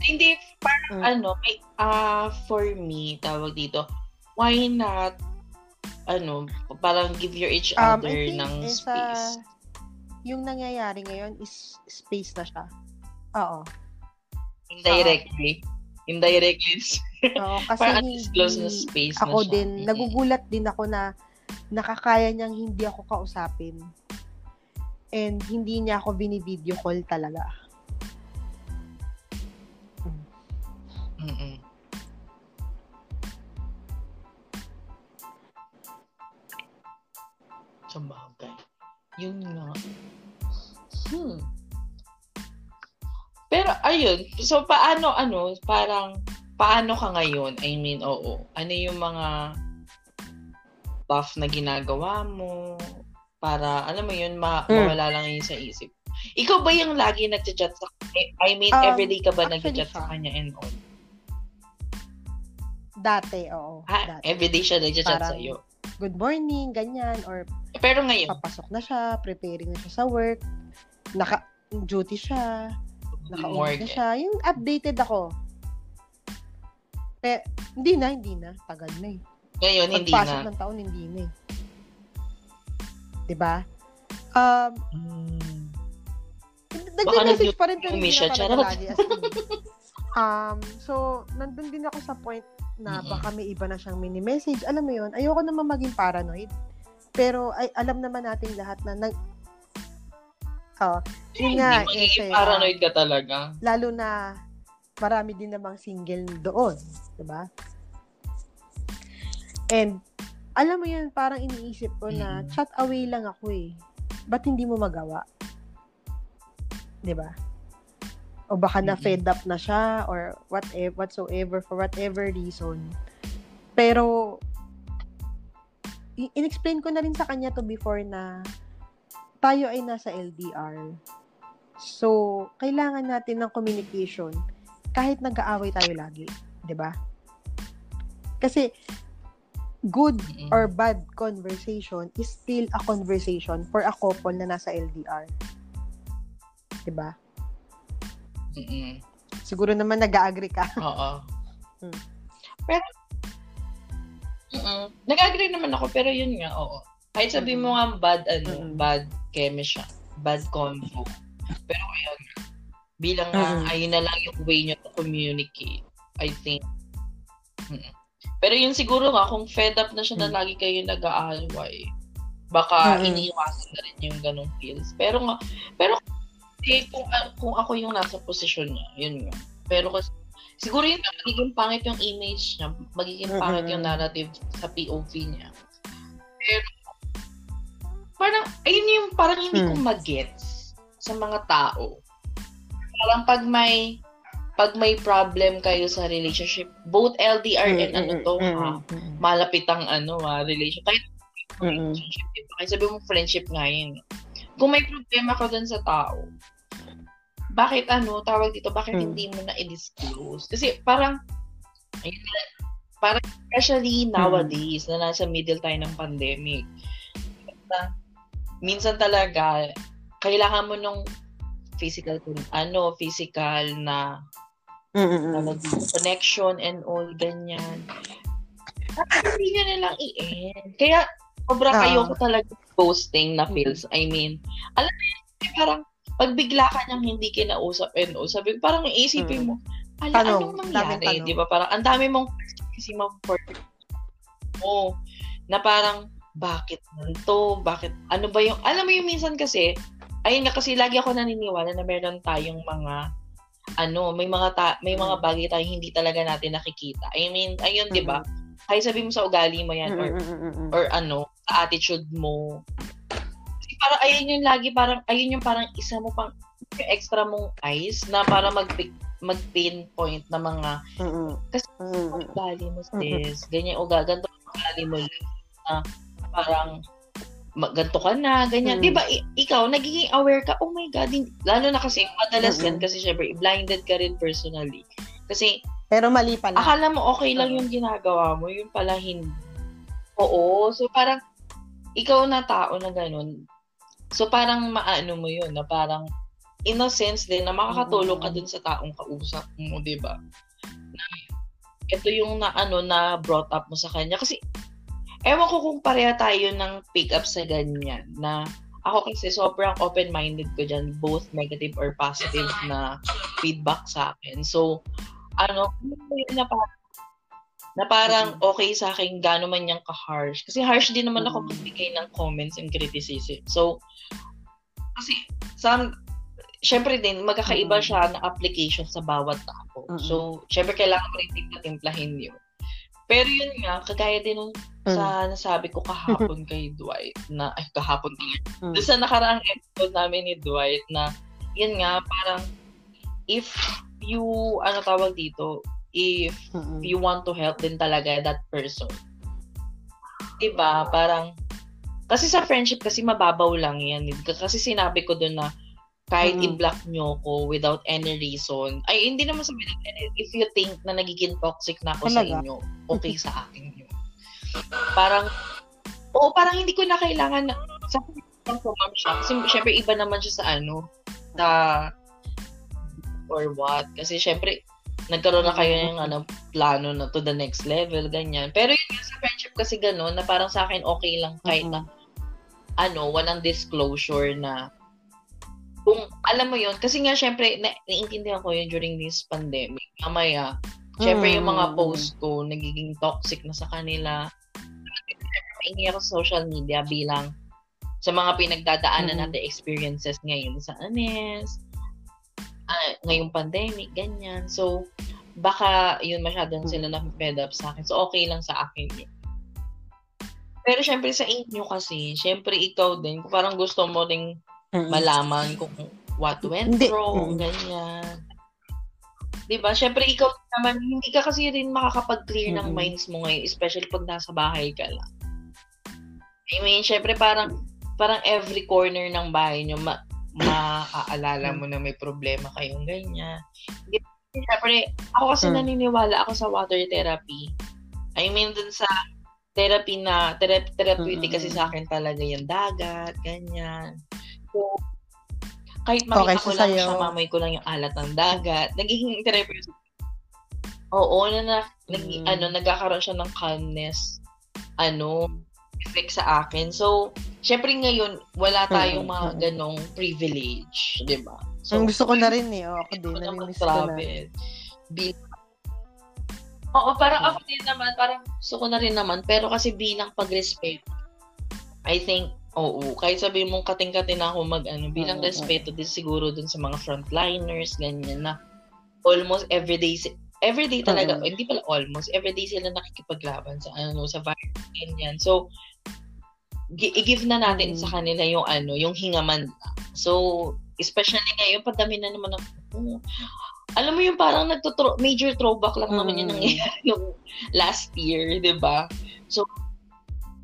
hindi, parang mm. ano, may, uh, for me, tawag dito, why not ano, parang give your each um, other ng space. Uh, yung nangyayari ngayon is space na siya. Oo. Indirectly. Uh, Indirectly. Oo, kasi Parang close na space ako na siya. din, mm-hmm. nagugulat din ako na nakakaya niyang hindi ako kausapin. And hindi niya ako bini-video call talaga. Mm-mm. Sa bagay. Yun nga. Hmm. Pero ayun, so paano ano, parang paano ka ngayon? I mean, oo. Ano yung mga buff na ginagawa mo para alam mo yun ma- mm. mawala lang yun sa isip. Ikaw ba yung lagi nagchat-chat sa I mean, um, everyday ka ba nagchat sa kanya and all? Dati, oo. Ah, dati. everyday siya nagchat sa iyo. Good morning, ganyan or pero ngayon papasok na siya, preparing na siya sa work, naka duty siya, naka na siya. Yung updated ako. Pero, hindi na, hindi na. Tagal na eh. Ngayon, hindi na. Pagpasok ng taon, hindi na eh. Diba? Um, hmm. Nagme-message pa rin pero hindi na talaga lagi. Um, so, nandun din ako sa point na mm-hmm. baka may iba na siyang mini-message. Alam mo yun, ayoko naman maging paranoid. Pero ay, alam naman natin lahat na nag, Oh, yun nga. Hindi eh, paranoid ka talaga. Lalo na marami din namang single doon. Diba? And, alam mo yun, parang iniisip ko na mm. chat away lang ako eh. Ba't hindi mo magawa? 'Di ba? O baka mm-hmm. na fed up na siya or whatever whatsoever for whatever reason. Pero inexplain ko na rin sa kanya to before na tayo ay nasa LDR. So, kailangan natin ng communication kahit nag-aaway tayo lagi, 'di ba? Kasi good or bad conversation is still a conversation for a couple na nasa LDR. 'Di ba? Mm-mm. Siguro naman nag-agree ka. Oo. Hmm. Pero mm Nag-agree naman ako pero yun nga, oo. Kahit sabi mo nga bad ano, mm-hmm. bad chemistry, bad convo. Pero ayun, bilang mm-hmm. ayun na lang yung way niyo to communicate. I think. Mm-mm. Pero yun siguro nga, kung fed up na siya na hmm. lagi kayo nag-aaway, baka mm-hmm. iniiwasan na rin yung ganong feels. Pero nga, pero eh, kung, uh, kung ako yung nasa posisyon niya, yun nga. Pero kasi, siguro yun magiging pangit yung image niya, magiging pangit yung narrative sa POV niya. Pero, parang, ayun yung parang hindi hmm. ko magets sa mga tao. Parang pag may pag may problem kayo sa relationship, both LDR and ano to, ha, malapit ang ano, ha, relationship. Kahit relationship, diba? Kahit sabi mo friendship nga yun. Kung may problema ka dun sa tao, bakit ano, tawag dito, bakit hmm. hindi mo na i-disclose? Kasi parang, ayun, parang especially nowadays hmm. na nasa middle tayo ng pandemic, na, minsan talaga, kailangan mo nung physical ano physical na Mm-mm. connection and all, ganyan. Hindi nyo nilang i-end. Kaya, sobra uh, kayo ko talaga posting na feels. I mean, alam mo yun, parang, pag bigla ka niyang hindi kinausap and all, sabi parang iisipin mo, ala, tanong, anong nangyari? Di ba? Parang, ang dami mong kasi for mo, na parang, bakit nito? Bakit, ano ba yung, alam mo yung minsan kasi, ayun nga kasi lagi ako naniniwala na meron tayong mga ano, may mga ta- may mga mm. bagay tayo hindi talaga natin nakikita. I mean, ayun, mm-hmm. 'di ba? Kahit sabi mo sa ugali mo 'yan or mm-hmm. or ano, sa attitude mo. Kasi parang ayun yung lagi parang ayun yung parang isa mo pang yung extra mong eyes na para mag mag-pinpoint na mga mm-hmm. kasi mm-hmm. ugali mo sis, ganyan o ganito ugali mo na parang ganto ka na, ganyan. Mm. 'Di ba? I- ikaw nagiging aware ka, oh my god, din, lalo na kasi madalas mm-hmm. yan kasi syempre blinded ka rin personally. Kasi pero mali pala. Akala mo okay lang yung ginagawa mo, yung pala hindi. Oo, so parang ikaw na tao na ganun. So parang maano mo yun na parang in a sense din na makakatulong ka dun sa taong kausap mo, 'di ba? ito yung na ano na brought up mo sa kanya kasi ewan ko kung pareha tayo ng pick up sa ganyan na ako kasi sobrang open-minded ko dyan, both negative or positive na feedback sa akin. So, ano, na parang, na parang okay sa akin gano'n man niyang ka-harsh. Kasi harsh din naman ako magbigay ng comments and criticism. So, kasi, some, syempre din, magkakaiba siya ng application sa bawat tao. So, syempre kailangan rin timplahin yun. Pero yun nga, kagaya din nung mm. sa nasabi ko kahapon kay Dwight na, ay kahapon din. Mm. Doon sa nakaraang episode namin ni Dwight na, yun nga, parang, if you, ano tawag dito, if mm-hmm. you want to help din talaga that person. Diba? Parang, kasi sa friendship kasi mababaw lang yan. Kasi sinabi ko doon na, kahit mm-hmm. i-block nyo ko without any reason, ay hindi naman sa without any, if you think na nagiging toxic na ako Talaga? sa inyo, okay sa akin yun. Parang, oo, parang hindi ko na kailangan na, sa lang po ma'am siya. Kasi syempre iba naman siya sa ano, sa, or what. Kasi syempre, nagkaroon na kayo ng ano, plano na to the next level, ganyan. Pero yun sa friendship kasi gano'n, na parang sa akin okay lang kahit mm-hmm. na, ano, walang disclosure na kung alam mo yun, kasi nga syempre, na, naiintindihan ko yun during this pandemic. Mamaya, syempre mm. yung mga mm. post ko, nagiging toxic na sa kanila. Maingi ako sa social media bilang sa mga pinagdadaanan mm. natin experiences ngayon sa ANES, uh, ngayong pandemic, ganyan. So, baka yun masyadong sila na fed up sa akin. So, okay lang sa akin yun. Pero syempre sa inyo kasi, syempre ikaw din, parang gusto mo ring Mm-mm. malaman kung what went hindi. wrong, ganyan. 'Di ba? Syempre ikaw naman hindi ka kasi rin makakapag-clear mm-hmm. ng minds mo ngayon, especially pag nasa bahay ka lang. I mean, syempre parang parang every corner ng bahay niyo ma maaalala mo na may problema kayong ganyan. Syempre, ako kasi mm. naniniwala ako sa water therapy. I mean, dun sa therapy na, thera- therapeutic mm-hmm. kasi sa akin talaga yung dagat, ganyan. So, kahit makita okay, ko lang siya, mamoy ko lang yung alat ng dagat, nagiging therapeutic. Oo, na, na nag, mm. ano, nagkakaroon siya ng calmness, ano, effect sa akin. So, syempre ngayon, wala tayong mga ganong privilege, di ba? So, Ang gusto ko na rin eh. Ako din, namimiss ko na. Bil- Oo, parang ako din naman, parang gusto ko na rin naman, pero kasi bilang pag-respect, I think Oo, kahit sabi mong kating-kating ako mag ano, bilang uh, respeto din siguro dun sa mga frontliners, ganyan na almost everyday everyday talaga, uh, hindi pala almost, everyday sila nakikipaglaban sa ano, sa virus, ganyan. So, i-give na natin uh, sa kanila yung ano, yung hingaman. So, especially ngayon, padami na naman ng, oh, alam mo yung parang nagtutro, major throwback lang naman yun nangyayari yung last year, di ba? So,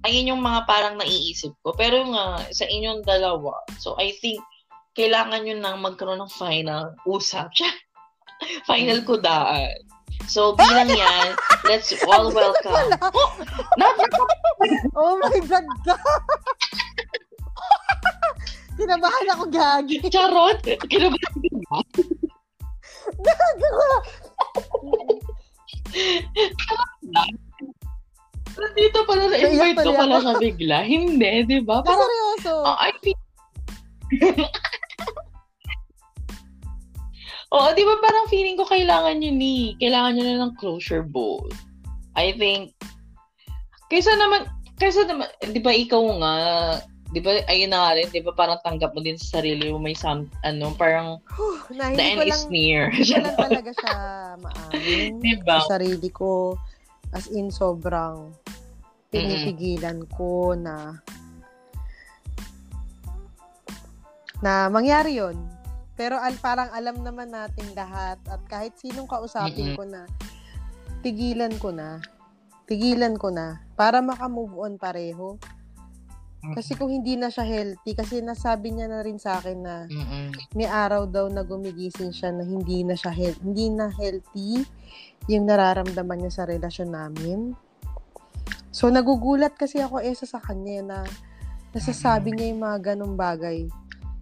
ayun yung mga parang naiisip ko. Pero nga, sa inyong dalawa, so I think, kailangan nyo nang magkaroon ng final usap. final kudaan. So, bilang yan, let's all welcome. Oh, oh my God, Kinabahan ako, Gagi. Charot! Kinabahan ako. Gagawa! Nandito pala na-invite ko pala siya bigla. Hindi, di ba? Parang, seryoso. Oh, I think... Oo, di ba parang feeling ko kailangan nyo ni, kailangan nyo na ng closure bowl. I think, kaysa naman, kaysa naman, di ba ikaw nga, di ba, ayun na nga rin, di ba parang tanggap mo din sa sarili mo may some, ano, parang, the end lang, is near. Hindi ko lang talaga siya maamin. Diba? Sa sarili ko. As in, sobrang pinipigilan ko na na mangyari yon pero al parang alam naman natin lahat at kahit sinong kausapin ko na tigilan ko na. Tigilan ko na para maka-move on pareho kasi kung hindi na siya healthy kasi nasabi niya na rin sa akin na mm-hmm. may araw daw na gumigising siya na hindi na siya he- hindi na healthy yung nararamdaman niya sa relasyon namin. So, nagugulat kasi ako eh sa kanya na nasasabi niya yung mga ganong bagay.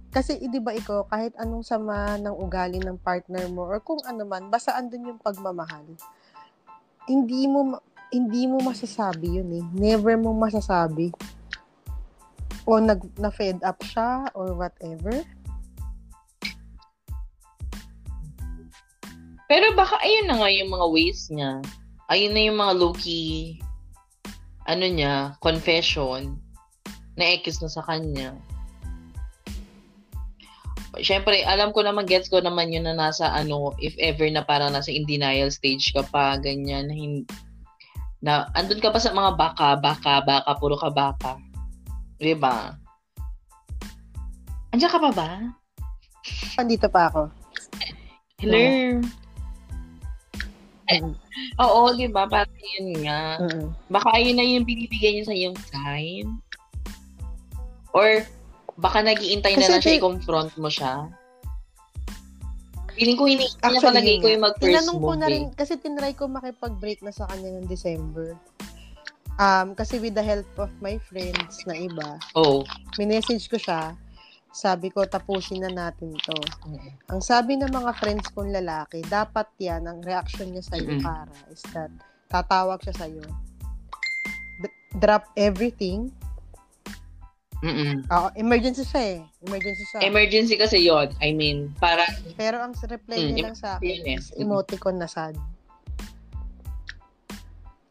Kasi, eh, di ba ikaw, kahit anong sama ng ugali ng partner mo or kung ano man, basta andun yung pagmamahal. Hindi mo, hindi mo masasabi yun eh. Never mo masasabi. O nag, na-fed up siya or whatever. Pero baka ayun na nga yung mga ways niya. Ayun na yung mga low-key, ano niya, confession na ekis na sa kanya. Siyempre, alam ko naman, gets ko naman yun na nasa ano, if ever na parang nasa in denial stage ka pa, ganyan, na andun ka pa sa mga baka, baka, baka, puro ka baka. Diba? Andiyan ka pa ba? Andito pa ako. Hello? Eh, oo, di ba? Parang yun nga. Uh-uh. Baka ayun na yung binibigay niya sa yung sign. Or, baka nagiintay na lang siya i-confront mo siya. Feeling ko hindi niya palagay ko yung mag-first tinanong ko na rin, eh. kasi tinry ko makipag-break na sa kanya ng December. Um, kasi with the help of my friends na iba, oh. minessage ko siya, sabi ko, tapusin na natin to. Mm-hmm. Ang sabi ng mga friends kong lalaki, dapat yan, ang reaction niya sa'yo, mm-hmm. para, is that, tatawag siya sa'yo, D- drop everything, Mm-mm. Oo, emergency siya eh. Emergency siya. Emergency kasi yon I mean, para... Pero ang reply mm, niya lang sa akin eh. is emoticon na sad.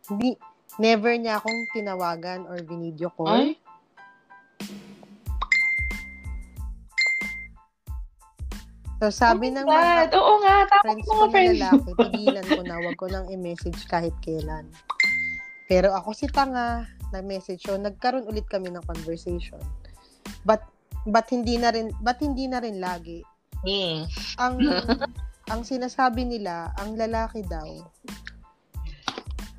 Hindi, never niya akong tinawagan or video call. Ay? So, sabi oh ng mga Oo nga, friends ko na lalaki, tigilan ko na, wag ko nang i-message kahit kailan. Pero ako si tanga, na-message. So, nagkaroon ulit kami ng conversation. But, but hindi na rin, but hindi na rin lagi. Mm. Ang, ang sinasabi nila, ang lalaki daw,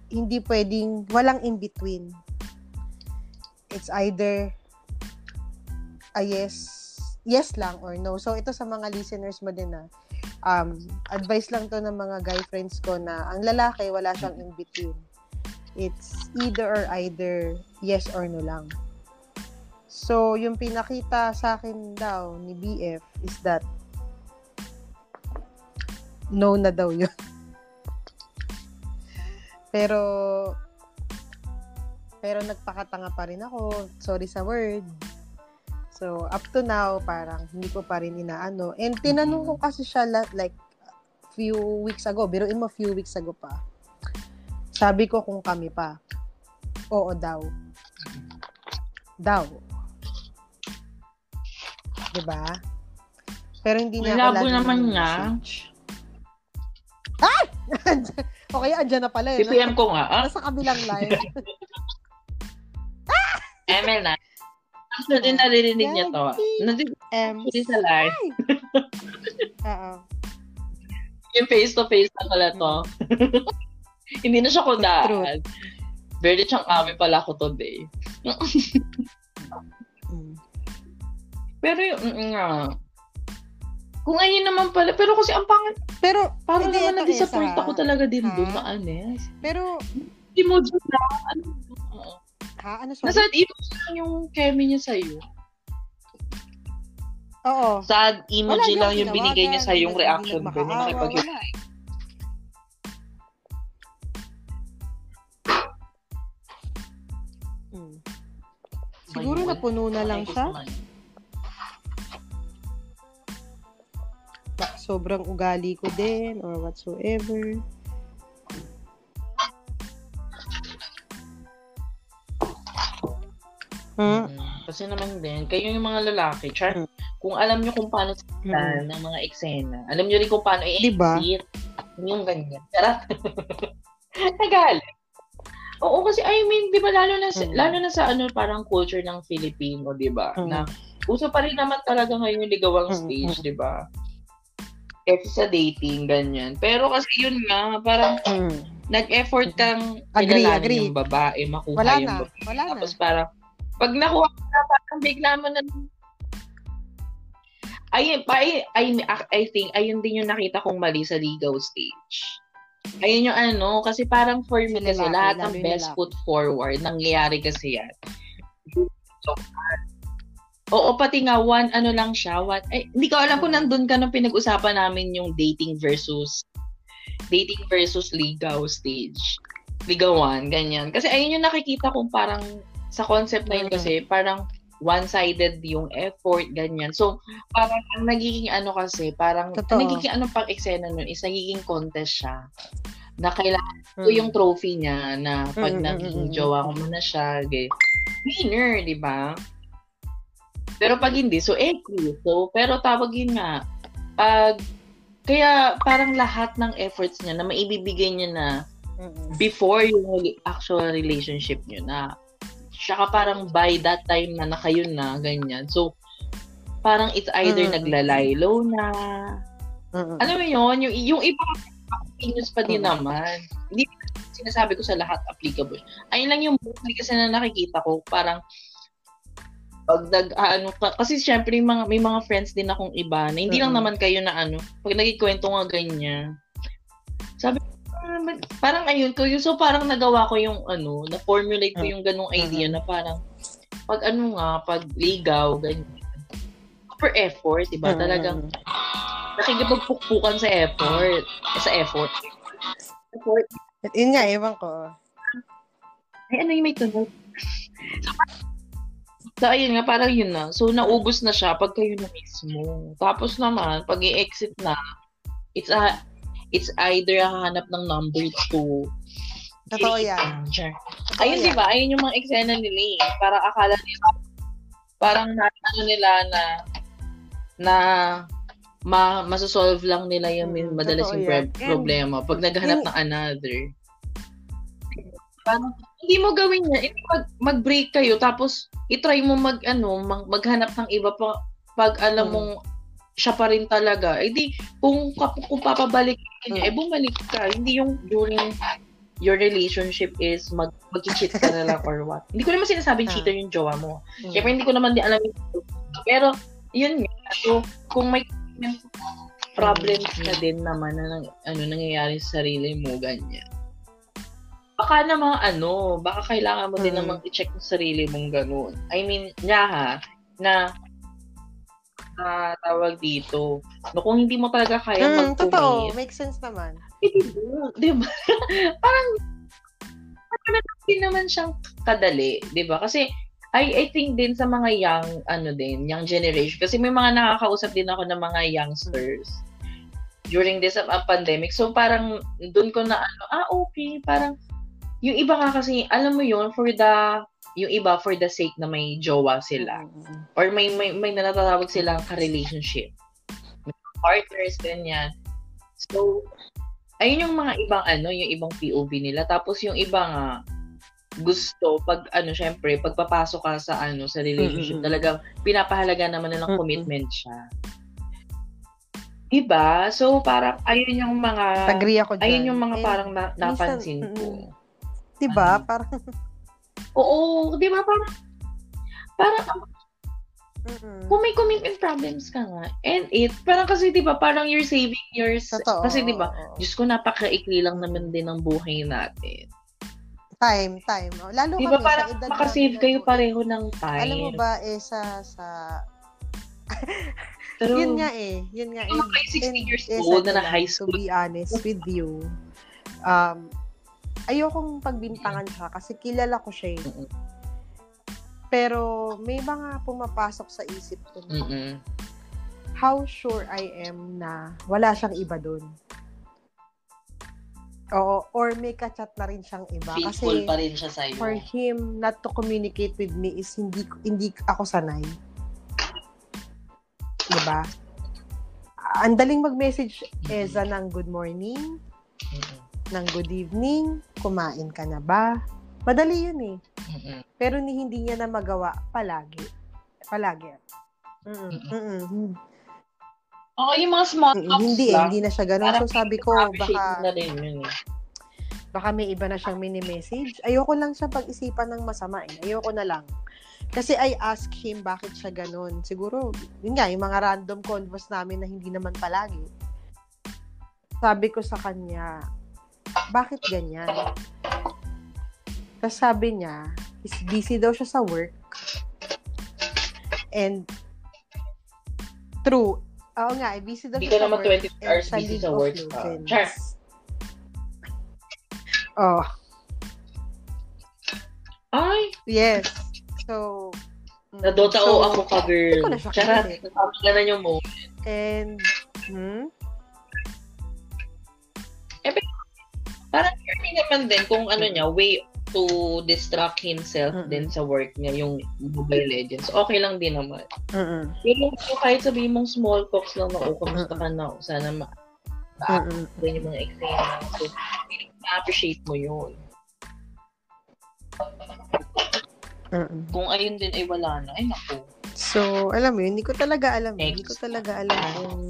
hindi pwedeng, walang in-between. It's either a yes yes lang or no. So, ito sa mga listeners mo din na, um, advice lang to ng mga guy friends ko na ang lalaki, wala siyang in-between. It's either or either yes or no lang. So, yung pinakita sa akin daw ni BF is that no na daw yun. pero pero nagpakatanga pa rin ako. Sorry sa word. So, up to now, parang hindi ko pa rin inaano. And tinanong ko kasi siya like few weeks ago. Biruin mo few weeks ago pa. Sabi ko kung kami pa. Oo daw. Daw. Diba? Pero hindi niya Malabo naman niya. Ay! okay, andyan na pala. Eh, CPM ko nga. Ah? Nasa kabilang line. ML na. Actually, din naririnig niya to. Narinig M. sa live. Oo. Yung face-to-face na pala to. Hindi na siya kundaan. Very siyang kami pala ko today. mm. Pero yung, mm, nga, kung ayun naman pala, pero kasi ang pangit, pero, parang naman na-disappoint ako talaga din doon, na honest. Pero, emoji na, ano, Ha? Ano sorry? Nasad emoji yung kemi niya sa'yo. Oo. Sad emoji wala lang yung binigay niya sa yung reaction ko nung nakipag hmm. Siguro na puno na lang siya. Sobrang ugali ko din or whatsoever. Hmm? Kasi naman din, kayo yung mga lalaki, char, hmm. kung alam nyo kung paano saktan hmm. ng mga eksena, alam nyo rin kung paano i-exit, diba? yung ganyan. Charot. Nagalit. Oo, kasi I mean, 'di ba lalo na sa, hmm. lalo na sa ano parang culture ng Filipino, 'di ba? Hmm. Na uso pa rin naman talaga ngayon yung ligawang hmm. stage, 'di ba? Kasi sa dating ganyan. Pero kasi yun nga, parang hmm. nag-effort kang agree, agree. yung babae, makuha wala yung na, babae. Wala Tapos na. parang pag nakuha mo na, parang bigla mo na ayun, ay, ay, I think, ayun din yung nakita kong mali sa legal stage. Ayun yung ano, kasi parang for me kasi lahat ng best foot forward, nangyayari kasi yan. So, Oo, pati nga, one, ano lang siya, one, ay, hindi ko alam kung nandun ka nung pinag-usapan namin yung dating versus, dating versus legal stage. ligawan, ganyan. Kasi ayun yung nakikita kong parang sa concept na yun kasi parang one-sided yung effort, ganyan. So, parang ang nagiging ano kasi, parang Totoo. ang nagiging ano pang eksena nun is nagiging contest siya. Na kailangan mm. ko yung trophy niya na pag mm, naging jowa ko mo na siya, gay. Winner, di ba? Pero pag hindi, so equal. So, pero tawag yun nga, pag, kaya parang lahat ng efforts niya na maibibigay niya na before yung actual relationship niyo na Tsaka parang by that time na na kayo na, ganyan. So, parang it's either mm. naglalaylo na. Mm-mm. Alam mo yun, yung, yung iba opinions pa din mm. naman. Hindi sinasabi ko sa lahat applicable. Ayun lang yung mostly kasi na nakikita ko, parang pag nag ano kasi syempre may mga may mga friends din akong iba na hindi mm-hmm. lang naman kayo na ano pag nagkikwento nga ganyan sabi parang ayun ko, so parang nagawa ko yung ano, na-formulate ko yung ganung idea na parang pag ano nga, pag ligaw, ganyan. Super effort, diba? Talagang nakikipagpukpukan sa effort. Eh, sa effort. Effort. Yun nga, ewan ko. Ay, ano yung may tunog? So, ayun nga, parang yun na. So, naubos na siya pag kayo na mismo. Tapos naman, pag i-exit na, it's a it's either hahanap ng number two. Totoo yan. Sure. Ayun, di ba? Ayun yung mga eksena nila eh. Parang akala nila, parang na, ano nila na, na, ma masosolve lang nila yung hmm, madalas yung problema pag naghahanap ng another. Parang, hindi mo gawin yan. Hindi mag, mag-break kayo, tapos, itry mo mag, ano, mag, maghanap ng iba pa, pag alam hmm. mong siya pa rin talaga. Eh di, kung, kung papabalik niya, eh bumalik ka. Hindi yung during your relationship is mag mag-cheat ka na lang or what. Hindi ko naman sinasabing ah. cheater yung jowa mo. Hmm. Siyempre, hindi ko naman din alam yung Pero, yun nga. So, kung may problems na din naman na ano, nangyayari sa sarili mo, ganyan. Baka naman ano, baka kailangan mo din hmm. namang i-check yung sarili mong ganun. I mean, nga ha, na uh, tawag dito. No, kung hindi mo talaga kaya mm, mag-commit. Totoo. Makes sense naman. Eh, di ba? parang, parang din naman siyang kadali. Di ba? Kasi, I, I think din sa mga young, ano din, young generation. Kasi may mga nakakausap din ako ng mga youngsters during this uh, pandemic. So, parang, doon ko na, ano, ah, okay. Parang, yung iba nga kasi, alam mo yun, for the yung iba for the sake na may jowa sila. Mm-hmm. Or may, may, may natatawag silang ka-relationship. Partners, ganyan. So, ayun yung mga ibang ano, yung ibang POV nila. Tapos yung iba nga, gusto pag ano syempre pagpapasok ka sa ano sa relationship mm-hmm. talagang pinapahalaga naman ng mm-hmm. commitment siya. Diba? So parang ayun yung mga Agree ako dyan. Ayun yung mga parang na, napansin minsan, ko. Mm, diba? Ano? Parang Oo, di ba? Parang, parang, Mm-mm. kung may commitment problems ka nga, and it, parang kasi, di ba, parang you're saving yours. Totoo. Kasi, di ba, Diyos ko, napakaikli lang naman din ng buhay natin. Time, time. Lalo di ba, parang makasave kayo pareho ng time. Alam mo ba, eh, sa, sa, True. yun nga eh. Yun nga eh. Mga 16 years old na na high school. To be honest with you, um, ayokong pagbintangan siya kasi kilala ko siya eh. Pero may mga pumapasok sa isip ko na Mm-mm. how sure I am na wala siyang iba doon. Oo, or may kachat na rin siyang iba. Faithful kasi pa rin siya sa'yo. For him not to communicate with me is hindi hindi ako sanay. Diba? Ang daling mag-message, Eza, ng good morning. Mm-hmm ng good evening, kumain ka na ba? Madali yun eh. Mm-mm. Pero ni hindi niya na magawa palagi. Palagi. Mm-mm. Mm-mm. Oo, yung mga small talks Hindi eh, hindi na siya ganun. So sabi ko, baka, na din yun eh. baka may iba na siyang mini-message. Ayoko lang siya pag-isipan ng masama eh. Ayoko na lang. Kasi I ask him bakit siya ganun. Siguro, yun nga, yung mga random convos namin na hindi naman palagi. Sabi ko sa kanya, bakit ganyan? Tapos sabi niya, is busy daw siya sa work. And, true. Oo nga, eh, busy daw siya sa work. Hindi ka naman 20 hours busy sa work. Uh, oh. Ay! Yes. So, na Dota so, o ako ka, girl. Hindi ko na yung moment. And, hmm? Parang learning naman din kung ano niya, way to distract himself mm-hmm. din sa work niya, yung Mobile Legends. Okay lang din naman. Mm-hmm. Pero kahit sabihin mong small talks lang na, oh, kamusta ka na, sana ma mm-hmm. yung mga eksena. So, na-appreciate mo yun. Mm-mm. Kung ayun din ay wala na, ay naku. So, alam mo hindi ko talaga alam. Next. Hindi ko talaga alam kung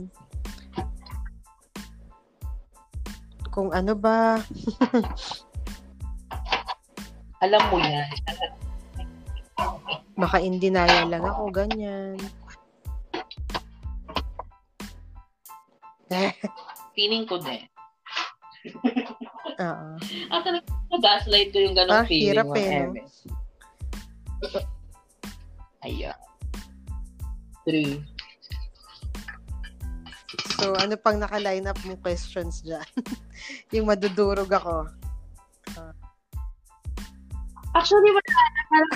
kung ano ba. alam mo yan. Baka in denial lang ako, ganyan. Feeling ko din. Oo. ah, talaga, gaslight ko yung ganong ah, feeling. Hirap eh, no? Ayan. Three. So, ano pang naka-line up mo questions dyan? yung madudurog ako. Uh. Actually, wala. Parang,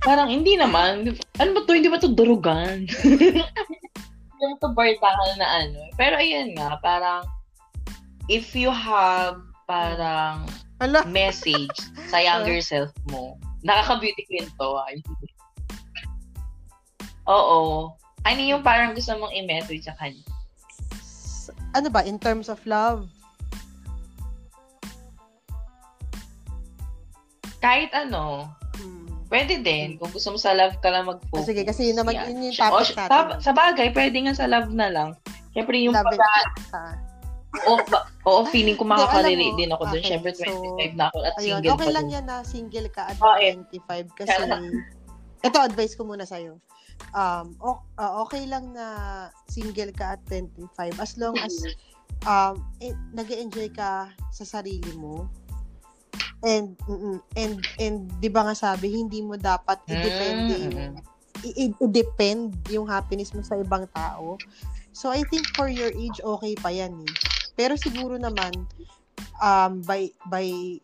parang hindi naman. Ano ba to? Hindi ba to durugan? Hindi mo to bardahan na ano. Pero ayun nga, parang if you have parang Ala. message sa younger self mo, nakaka-beauty queen to. Ah. Oo. Ano yung parang gusto mong i-message sa kanya? Ano ba? In terms of love? Kahit ano. Hmm. Pwede din. Kung gusto mo sa love ka lang mag-focus. Oh, sige, kasi yun naman yeah. yun yung topic o, natin. Sa, bagay, pwede nga sa love na lang. Siyempre yung love pagka... Oo, ba, oo, feeling ko makaka-relate din ako okay, doon. Siyempre, 25 so, na ako at ayun, single okay pa lang yan na single ka at oh, 25 kasi ito advice ko muna sa'yo um, okay lang na single ka at 25 as long as um, eh, nag enjoy ka sa sarili mo. And, and, and, di ba nga sabi, hindi mo dapat i-depend mm-hmm. i-depend yung happiness mo sa ibang tao. So, I think for your age, okay pa yan eh. Pero siguro naman, um, by, by,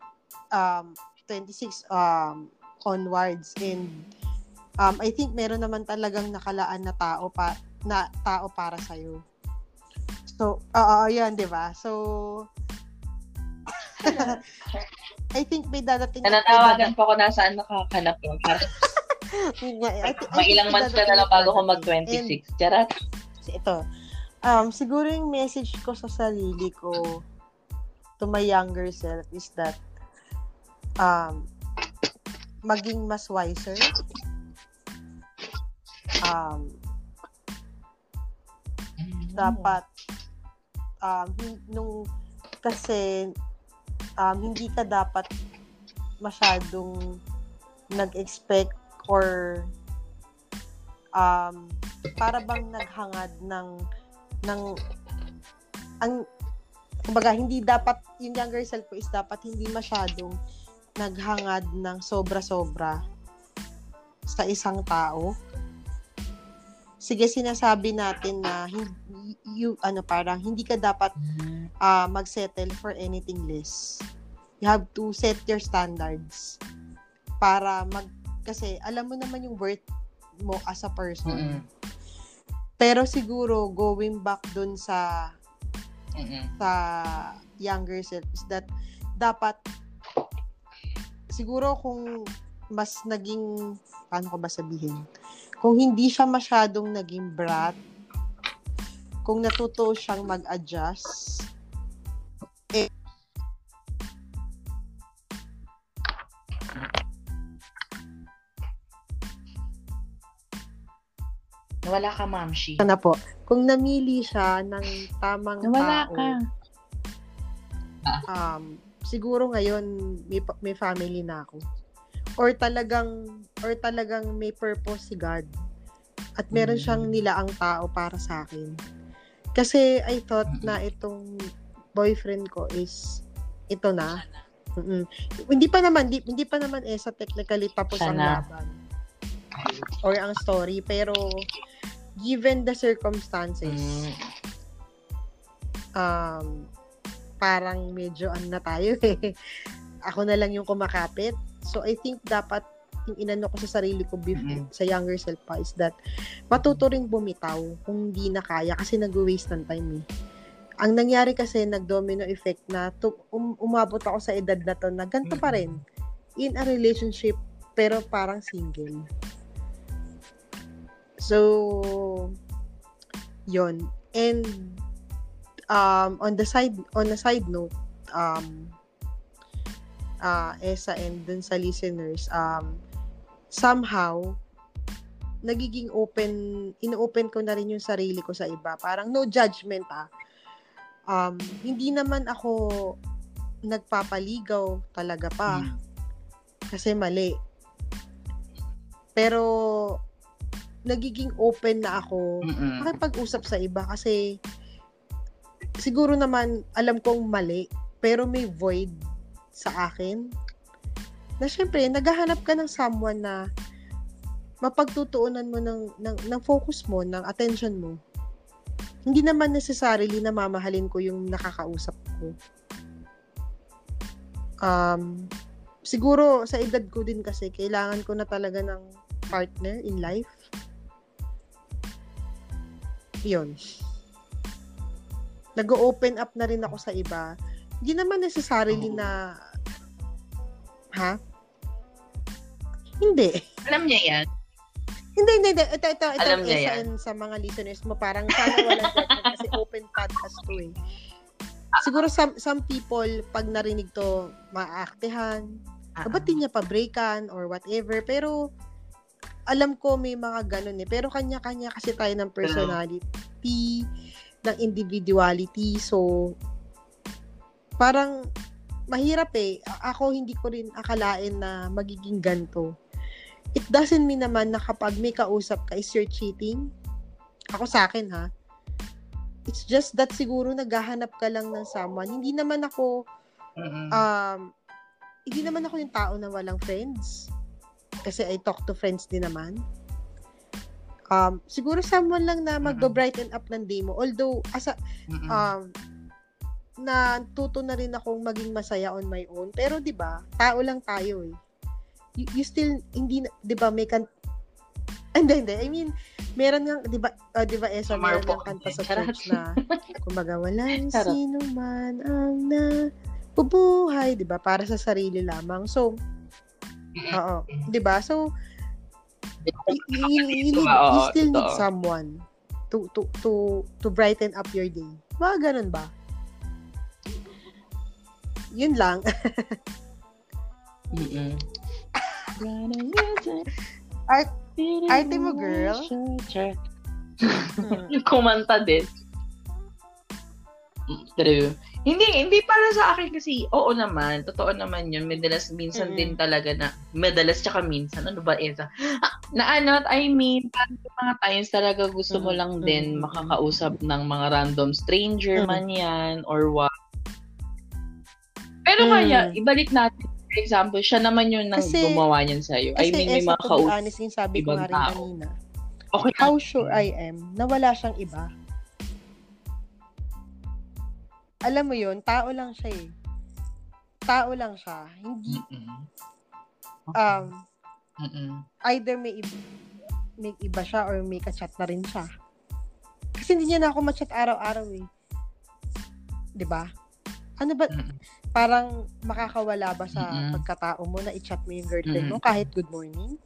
um, 26, um, onwards and um, I think meron naman talagang nakalaan na tao pa na tao para sa iyo. So, oo, uh, yan, 'di ba? So I think may dadating Nanatawagan pa ako nasaan nakakanap yun. Para... May ilang months ka na lang bago ko mag-26. Charat. Ito. Um, siguro yung message ko sa sarili ko to my younger self is that um, maging mas wiser um, dapat um, nung kasi um, hindi ka dapat masyadong nag-expect or um, para bang naghangad ng ng ang kumbaga hindi dapat yung younger self ko is dapat hindi masyadong naghangad ng sobra-sobra sa isang tao sige sinasabi natin na hindi you ano parang hindi ka dapat uh, magsettle for anything less. You have to set your standards para mag kasi alam mo naman yung worth mo as a person. Mm-hmm. Pero siguro going back dun sa mm-hmm. sa younger self is that dapat siguro kung mas naging paano ko ba sabihin kung hindi siya masyadong naging brat, kung natuto siyang mag-adjust, eh, Nawala ka, Mamshi. Sana po. Kung namili siya ng tamang Nawala tao, ka. Um, siguro ngayon, may, may family na ako or talagang or talagang may purpose si God at meron mm. siyang nilaang tao para sa akin. Kasi I thought na itong boyfriend ko is ito na. Mm-mm. Hindi pa naman di, hindi pa naman eh sa technically tapos Sana. ang laban or ang story pero given the circumstances mm. um parang medyo ano na tayo eh. Ako na lang yung kumakapit So, I think dapat yung inano ko sa sarili ko before, mm-hmm. sa younger self pa is that matuto ring bumitaw kung hindi na kaya kasi nag-waste ng time eh. Ang nangyari kasi nag-domino effect na to, um, umabot ako sa edad na to na ganito pa rin in a relationship pero parang single. So, yon And um, on the side on a side note, um, uh, Esa and dun sa listeners, um, somehow, nagiging open, ino-open ko na rin yung sarili ko sa iba. Parang no judgment ah. Um, hindi naman ako nagpapaligaw talaga pa. Hmm. Kasi mali. Pero nagiging open na ako Mm-mm. makipag-usap sa iba kasi siguro naman alam kong mali pero may void sa akin na syempre, naghahanap ka ng someone na mapagtutuunan mo ng, ng, ng focus mo, ng attention mo. Hindi naman necessarily na mamahalin ko yung nakakausap ko. Um, siguro, sa edad ko din kasi, kailangan ko na talaga ng partner in life. Yun. Nag-open up na rin ako sa iba. Hindi naman necessarily na ha? Hindi. Alam niya yan? Hindi, hindi, hindi. Ito, ito, ito, Alam niya yan. sa mga listeners mo, parang sana walang judgment kasi open podcast to eh. Siguro some, some people, pag narinig to, maaaktehan, uh-huh. ba't di niya pa-breakan or whatever. Pero, alam ko may mga ganun eh. Pero kanya-kanya kasi tayo ng personality, ng individuality. So, parang mahirap eh. Ako hindi ko rin akalain na magiging ganto. It doesn't mean naman na kapag may kausap ka is you're cheating. Ako sa akin ha. It's just that siguro naghahanap ka lang ng someone. Hindi naman ako um hindi naman ako yung tao na walang friends. Kasi I talk to friends din naman. Um, siguro someone lang na magbo-brighten up ng day mo. Although, as a, um, na tuto na rin akong maging masaya on my own. Pero 'di ba, tao lang tayo eh. You, you still hindi 'di ba may kan hindi, hindi. I mean, meron nga, di ba, uh, di ba, Esa, meron ng kanta sa church na, kumbaga, walang sino man ang na bubuhay, di ba, para sa sarili lamang. So, oo, di ba? So, you, you, you, need, you still need someone to, to, to, to brighten up your day. Mga ganun ba? Yun lang. Mm-mm. Art, arte mo, girl. Kumanta din. True. Hindi, hindi para sa akin kasi, oo naman, totoo naman yun. Madalas, minsan mm-hmm. din talaga na, madalas tsaka minsan, ano ba, Esa? Ah, na ano, I mean, mga times talaga gusto mo lang din makakausap ng mga random stranger mm-hmm. man yan, or what. Pero mm. kaya, ibalik natin. For example, siya naman yung nang kasi, gumawa niyan sa'yo. I mean, may mga kausap. honest, yung sabi ko nga rin kanina. Okay. How sure I am na wala siyang iba. Alam mo yun, tao lang siya eh. Tao lang siya. Hindi, um, Mm-mm. either may iba, may iba siya or may ka-chat na rin siya. Kasi hindi niya na ako ma-chat araw-araw eh. 'Di ba? Ano ba Mm-mm parang makakawala ba sa mm-hmm. pagkatao mo na i-chat mo yung girlfriend mm-hmm. mo kahit good morning?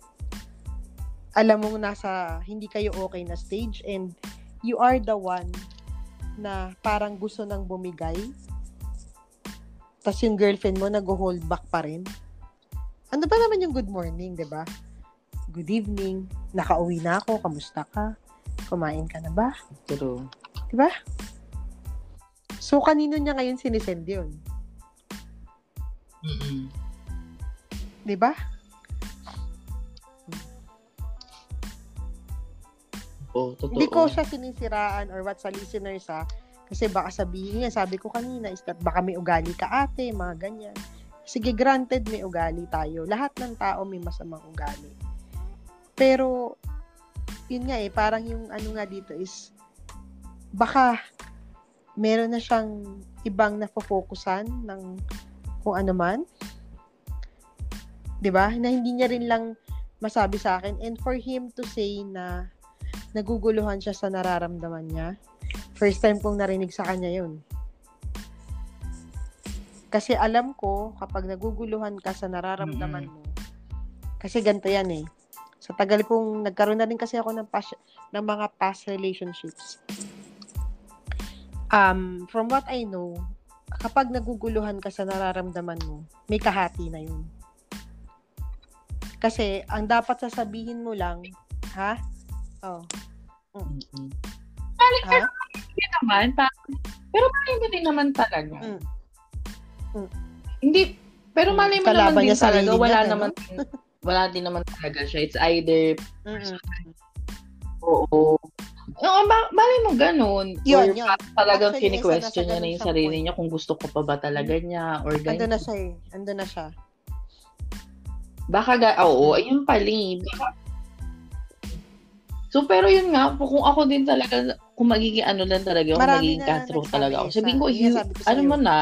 Alam mo nasa hindi kayo okay na stage and you are the one na parang gusto nang bumigay. Tapos yung girlfriend mo nag-hold back pa rin. Ano ba naman yung good morning, 'di ba? Good evening. Nakauwi na ako. Kamusta ka? Kumain ka na ba? True. 'Di ba? So, kanino niya ngayon sinisend yun? Mm-mm. 'Di ba? Oh, totoo. Hindi ko siya sinisiraan or what sa listeners ha. Kasi baka sabihin niya, sabi ko kanina, is that baka may ugali ka ate, mga ganyan. Sige, granted may ugali tayo. Lahat ng tao may masamang ugali. Pero, yun nga eh, parang yung ano nga dito is, baka meron na siyang ibang nafo-focusan ng kung ano man. 'di ba? Na hindi niya rin lang masabi sa akin and for him to say na naguguluhan siya sa nararamdaman niya. First time kong narinig sa kanya 'yun. Kasi alam ko kapag naguguluhan ka sa nararamdaman mo. Kasi ganito 'yan eh. Sa tagal kong nagkaroon na rin kasi ako ng pas- ng mga past relationships. Um, from what I know, kapag naguguluhan ka sa nararamdaman mo, may kahati na 'yun. Kasi, ang dapat sasabihin mo lang, ha? Oh. Mm-hmm. Balik ha? Hindi naman, pero mo din naman talaga. Mm. Mm. Hindi, pero malay mo Kalaban naman din talaga, wala niya, naman, no? wala din naman talaga siya. It's either, mm-hmm. oo, Oo, ba, malay mo ganun. Yun, or yun. talagang kini-question niya na yung sarili niya kung gusto ko pa ba talaga niya or ganun. Ando na siya eh. Ando na siya. Baka, ga- oo, ayun pala eh. So, pero yun nga, kung ako din talaga, kung magiging ano lang talaga, kung magiging cutthroat talaga ako. Sabihin ko, you, ko ano mo na,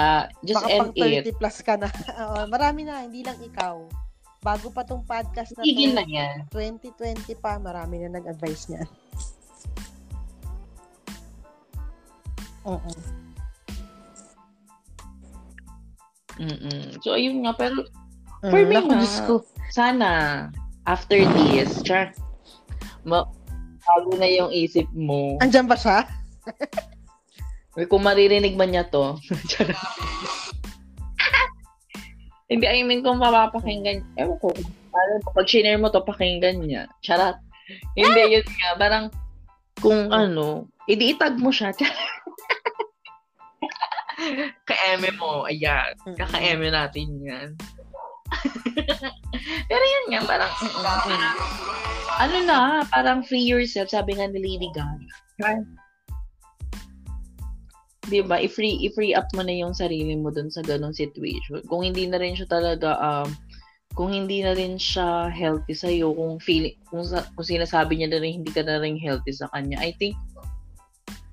just Baka end it. 30 plus ka na. Oo, marami na, hindi lang ikaw. Bago pa tong podcast na Igil to, na yan. 2020 pa, marami na nag-advise niya. Oo. Mm-mm. So, ayun nga, pero for mm, me nga, ko. sana, after this, char, ma- bago na yung isip mo. Andiyan ba siya? Or kung maririnig man niya to. Hindi, I mean, kung mapapakinggan, ewan ko, paano, pag share mo to, pakinggan niya. Charot. Hindi, yun nga, parang, kung ano, edi itag mo siya. Ka-eme mo, ayan. Kaka-eme natin yan. Pero yun nga, parang, mm ano na, parang free yourself, sabi nga ni Lady Gaga. Right? Di ba? I-free, i-free up mo na yung sarili mo dun sa ganong situation. Kung hindi na rin siya talaga, um, kung hindi na rin siya healthy sa iyo, kung feeling, kung, sa, kung sinasabi niya na rin hindi ka na rin healthy sa kanya, I think,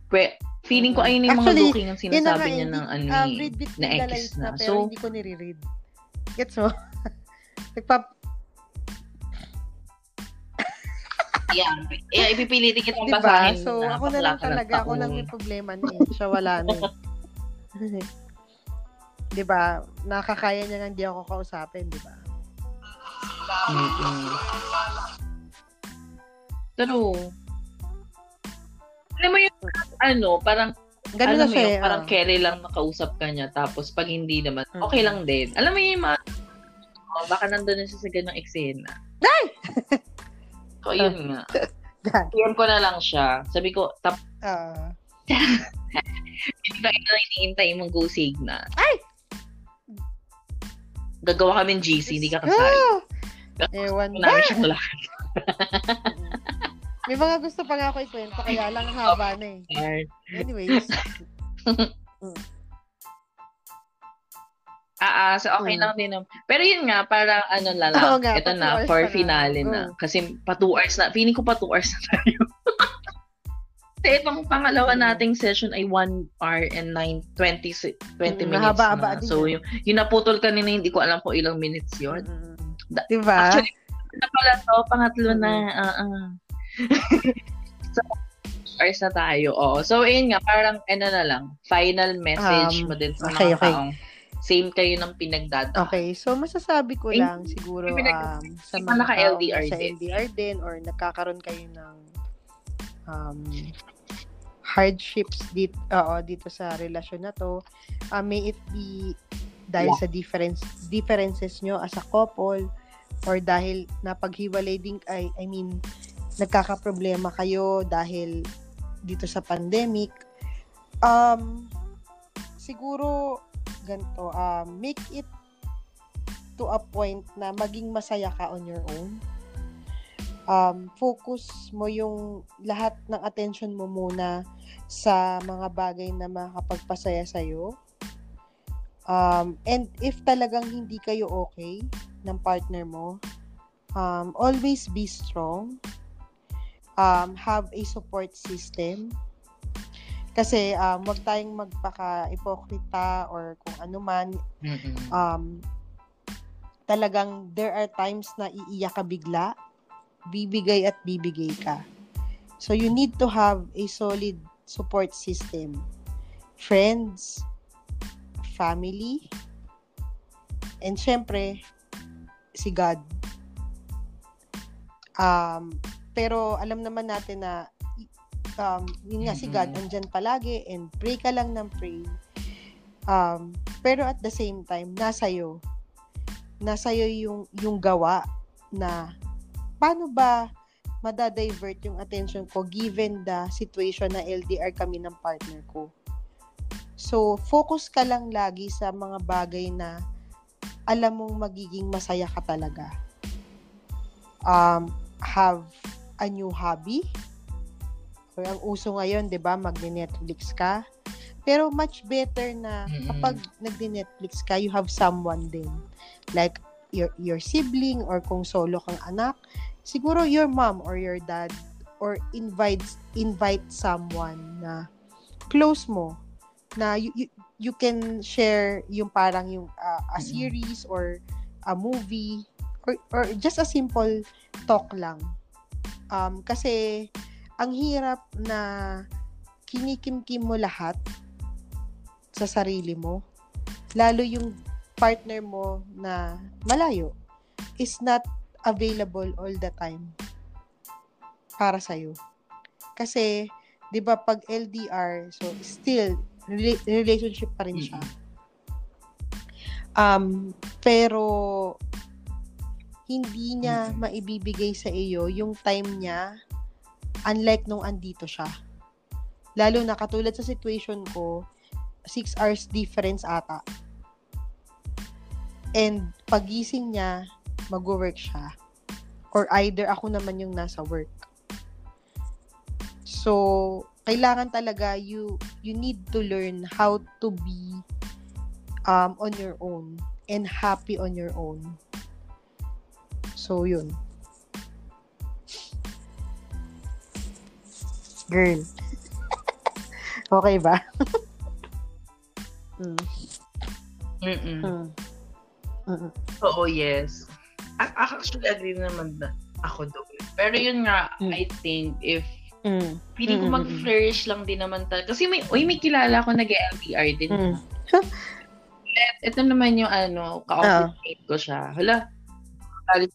pwe, feeling ko ayun yung Actually, mga looking ang sinasabi niya ng ano uh, na ex na. na. So, hindi ko nire-read. Gets mo? Nagpap... yeah. yeah, ipipilitin kitang diba? basahin. So, na, ako na lang talaga. Ako lang yung problema niya. Siya wala na. Eh. di ba? Nakakaya niya nga hindi ako kausapin, di ba? Mm-hmm. True. Alam mo yung, ano, parang Ganun alam na siya. Yung, parang uh. Kelly lang nakausap ka niya, tapos pag hindi naman, okay lang din. Alam mo yung mga Oh, baka nandun na siya sa ganong eksena. Ay! so, yun nga. PM ko na lang siya. Sabi ko, tap... Uh... Hindi ba ito iniintay mong go signa? Ay! Gagawa kami ng GC, hindi ka kasali. Oh! Ewan? Namin siyang lahat. May mga gusto pa nga ako ikwento, kaya lang haba na eh. Anyways. mm. Ah, ah, so okay mm. lang din. Pero yun nga, parang ano na lang. Oh, nga, ito na, for finale na. Mm. Kasi pa 2 hours na. Feeling ko pa 2 hours na tayo. Kasi itong pangalawa mm. nating session ay 1 hour and 9, 20, 20 mm, minutes haba, na. So, yung, yung naputol kanina, hindi ko alam kung ilang minutes yun. Mm. Da- diba? Actually, na pala to, pangatlo mm. na. Uh-uh. so, hours na tayo. Oo. So, ayun nga, parang ano na lang, final message um, mo din sa okay, mga okay. taong same kayo ng pinagdadaan. Okay, so masasabi ko lang siguro um, sa mga naka-LDR sa din. LDR din or nagkakaroon kayo ng um, hardships dito, uh, dito sa relasyon na to, uh, may it be dahil yeah. sa difference differences nyo as a couple or dahil napaghiwalay din ay I mean nagkakaproblema kayo dahil dito sa pandemic um siguro ganito, uh, make it to a point na maging masaya ka on your own. Um, focus mo yung lahat ng attention mo muna sa mga bagay na makapagpasaya sa'yo. Um, and if talagang hindi kayo okay ng partner mo, um, always be strong. Um, have a support system kasi um, wag tayong magpaka-ipokrita or kung ano man. Mm-hmm. Um, talagang there are times na iiyak ka bigla, bibigay at bibigay ka. So you need to have a solid support system. Friends, family, and syempre, si God. Um, pero alam naman natin na um, yun nga, si God andyan palagi and pray ka lang ng pray. Um, pero at the same time, nasa iyo. Nasa iyo yung, yung gawa na paano ba madadivert yung attention ko given the situation na LDR kami ng partner ko. So, focus ka lang lagi sa mga bagay na alam mong magiging masaya ka talaga. Um, have a new hobby. Or ang uso ngayon, 'di ba, magne-Netflix ka. Pero much better na kapag mm-hmm. nagdi-Netflix ka, you have someone din. Like your your sibling or kung solo kang anak, siguro your mom or your dad or invite invite someone na close mo na you, you, you can share yung parang yung uh, a series or a movie or, or just a simple talk lang. Um, kasi ang hirap na kinikimkim mo lahat sa sarili mo. Lalo yung partner mo na malayo is not available all the time para sa'yo. Kasi, di ba, pag LDR, so still, relationship pa rin siya. Um, pero hindi niya maibibigay sa iyo yung time niya unlike nung andito siya. Lalo na katulad sa situation ko, 6 hours difference ata. And pagising niya, mag-work siya. Or either ako naman yung nasa work. So, kailangan talaga you you need to learn how to be um on your own and happy on your own. So yun. Girl. okay ba? mm. Mm-mm. Mm. Mm-mm. Oo, yes. Actually, agree naman na ako doon. Pero yun nga, mm. I think if Mm. Feeling ko mag-flourish lang din naman talaga. Kasi may, uy, may kilala ko nag-LDR din. Mm. ito naman yung ano, ka-office uh. ko siya. Hala, college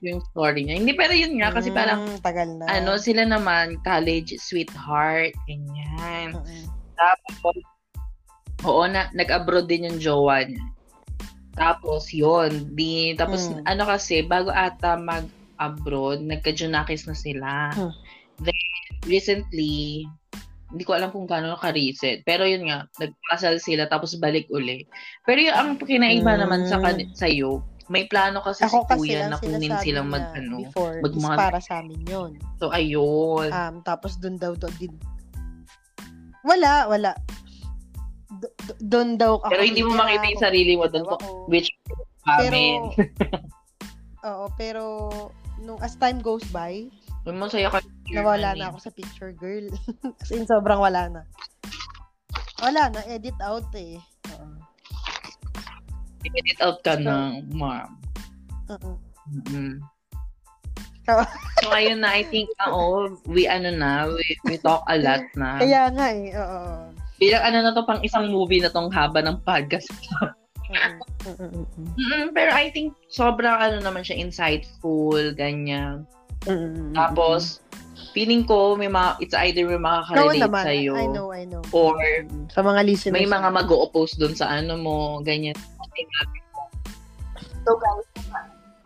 ko yung story niya. Hindi, pero yun nga, kasi mm, parang, tagal na. ano, sila naman, college sweetheart, ganyan. Mm-hmm. Tapos, oo, na, nag-abroad din yung jowa niya. Tapos, yun, di, tapos, mm. ano kasi, bago ata mag-abroad, nagka-junakis na sila. Mm. Then, recently, hindi ko alam kung gaano ka-recent. Pero yun nga, nagpasal sila tapos balik uli. Pero yung ang kinaiba mm. naman sa kan- sa'yo, may plano kasi Ako si kuya na kunin silang mag ano, before mag mga... para sa amin yun. So ayun. Um tapos doon daw doon din Wala, wala. Doon daw ako. Pero hindi mo makita yung sarili mo doon which amin. Oo, pero nung as time goes by, may masaya ka. Nawala na ako sa picture, girl. As in, sobrang wala na. Wala na, edit out eh. Uh-uh. Edit out ka so, na, ma'am. Uh-uh. Mm-hmm. so, ayun na, I think, oo, we, ano na, we, we talk a lot na. Kaya nga eh, oo. Bilang ano na to, pang isang movie na tong haba ng podcast. mm-hmm. Pero I think, sobrang ano naman siya, insightful, ganyan. Mm-hmm. Tapos, feeling ko may mga, it's either may makaka-relate no, sa iyo. I know, I know. Or sa mga listeners. May mga mag-o-oppose doon sa ano mo, ganyan. So guys,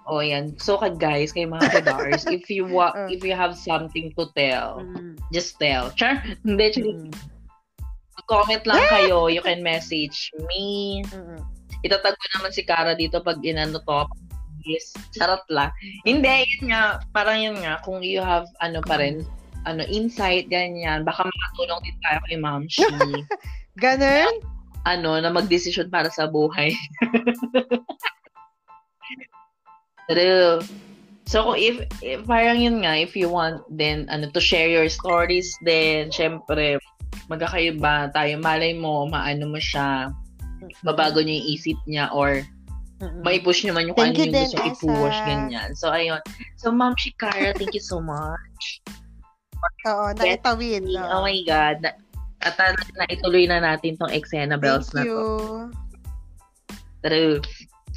Oh, yan. So, guys, kay mga kadars, if you wa- uh, if you have something to tell, mm. just tell. Char, hindi, mm. comment lang kayo. You can message me. Mm-hmm. Itatag ko naman si Kara dito pag inano to is charot lang. Hindi, yun nga, parang yun nga, kung you have, ano pa rin, ano, insight, ganyan, baka makatulong din tayo kay Ma'am Shi. Ganun? Ano, na magdesisyon para sa buhay. Pero, so kung if, if, parang yun nga, if you want then, ano, to share your stories, then, syempre, magkakaiba tayo, malay mo, maano mo siya, mabago niya yung isip niya, or. May push naman yung thank ano yung gusto i-push, ganyan. So, ayun. So, Ma'am Shikara, thank you so much. Oo, naitawid. No? Oh my God. Na, at na ituloy na natin tong Exena Bells thank na to. True.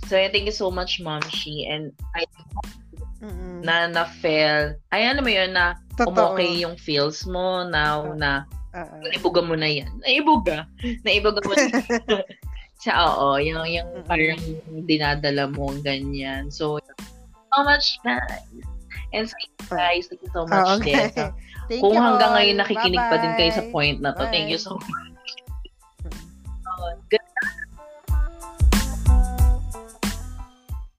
So, thank you so much, Mom Shi. And I Mm-mm. na na-fail. Ay, ano mo yun, na umokay yung feels mo now uh, na uh, naibuga mo na yan. Naibuga. Naibuga mo na Sa, oo, yung, yung mm-hmm. parang dinadala mo, ganyan. So, so much, guys. And so, guys, thank you so much, oh, okay. Desa. Thank Kung you hanggang all. ngayon nakikinig Bye-bye. pa din kayo sa point na to, Bye. thank you so much. Oh, good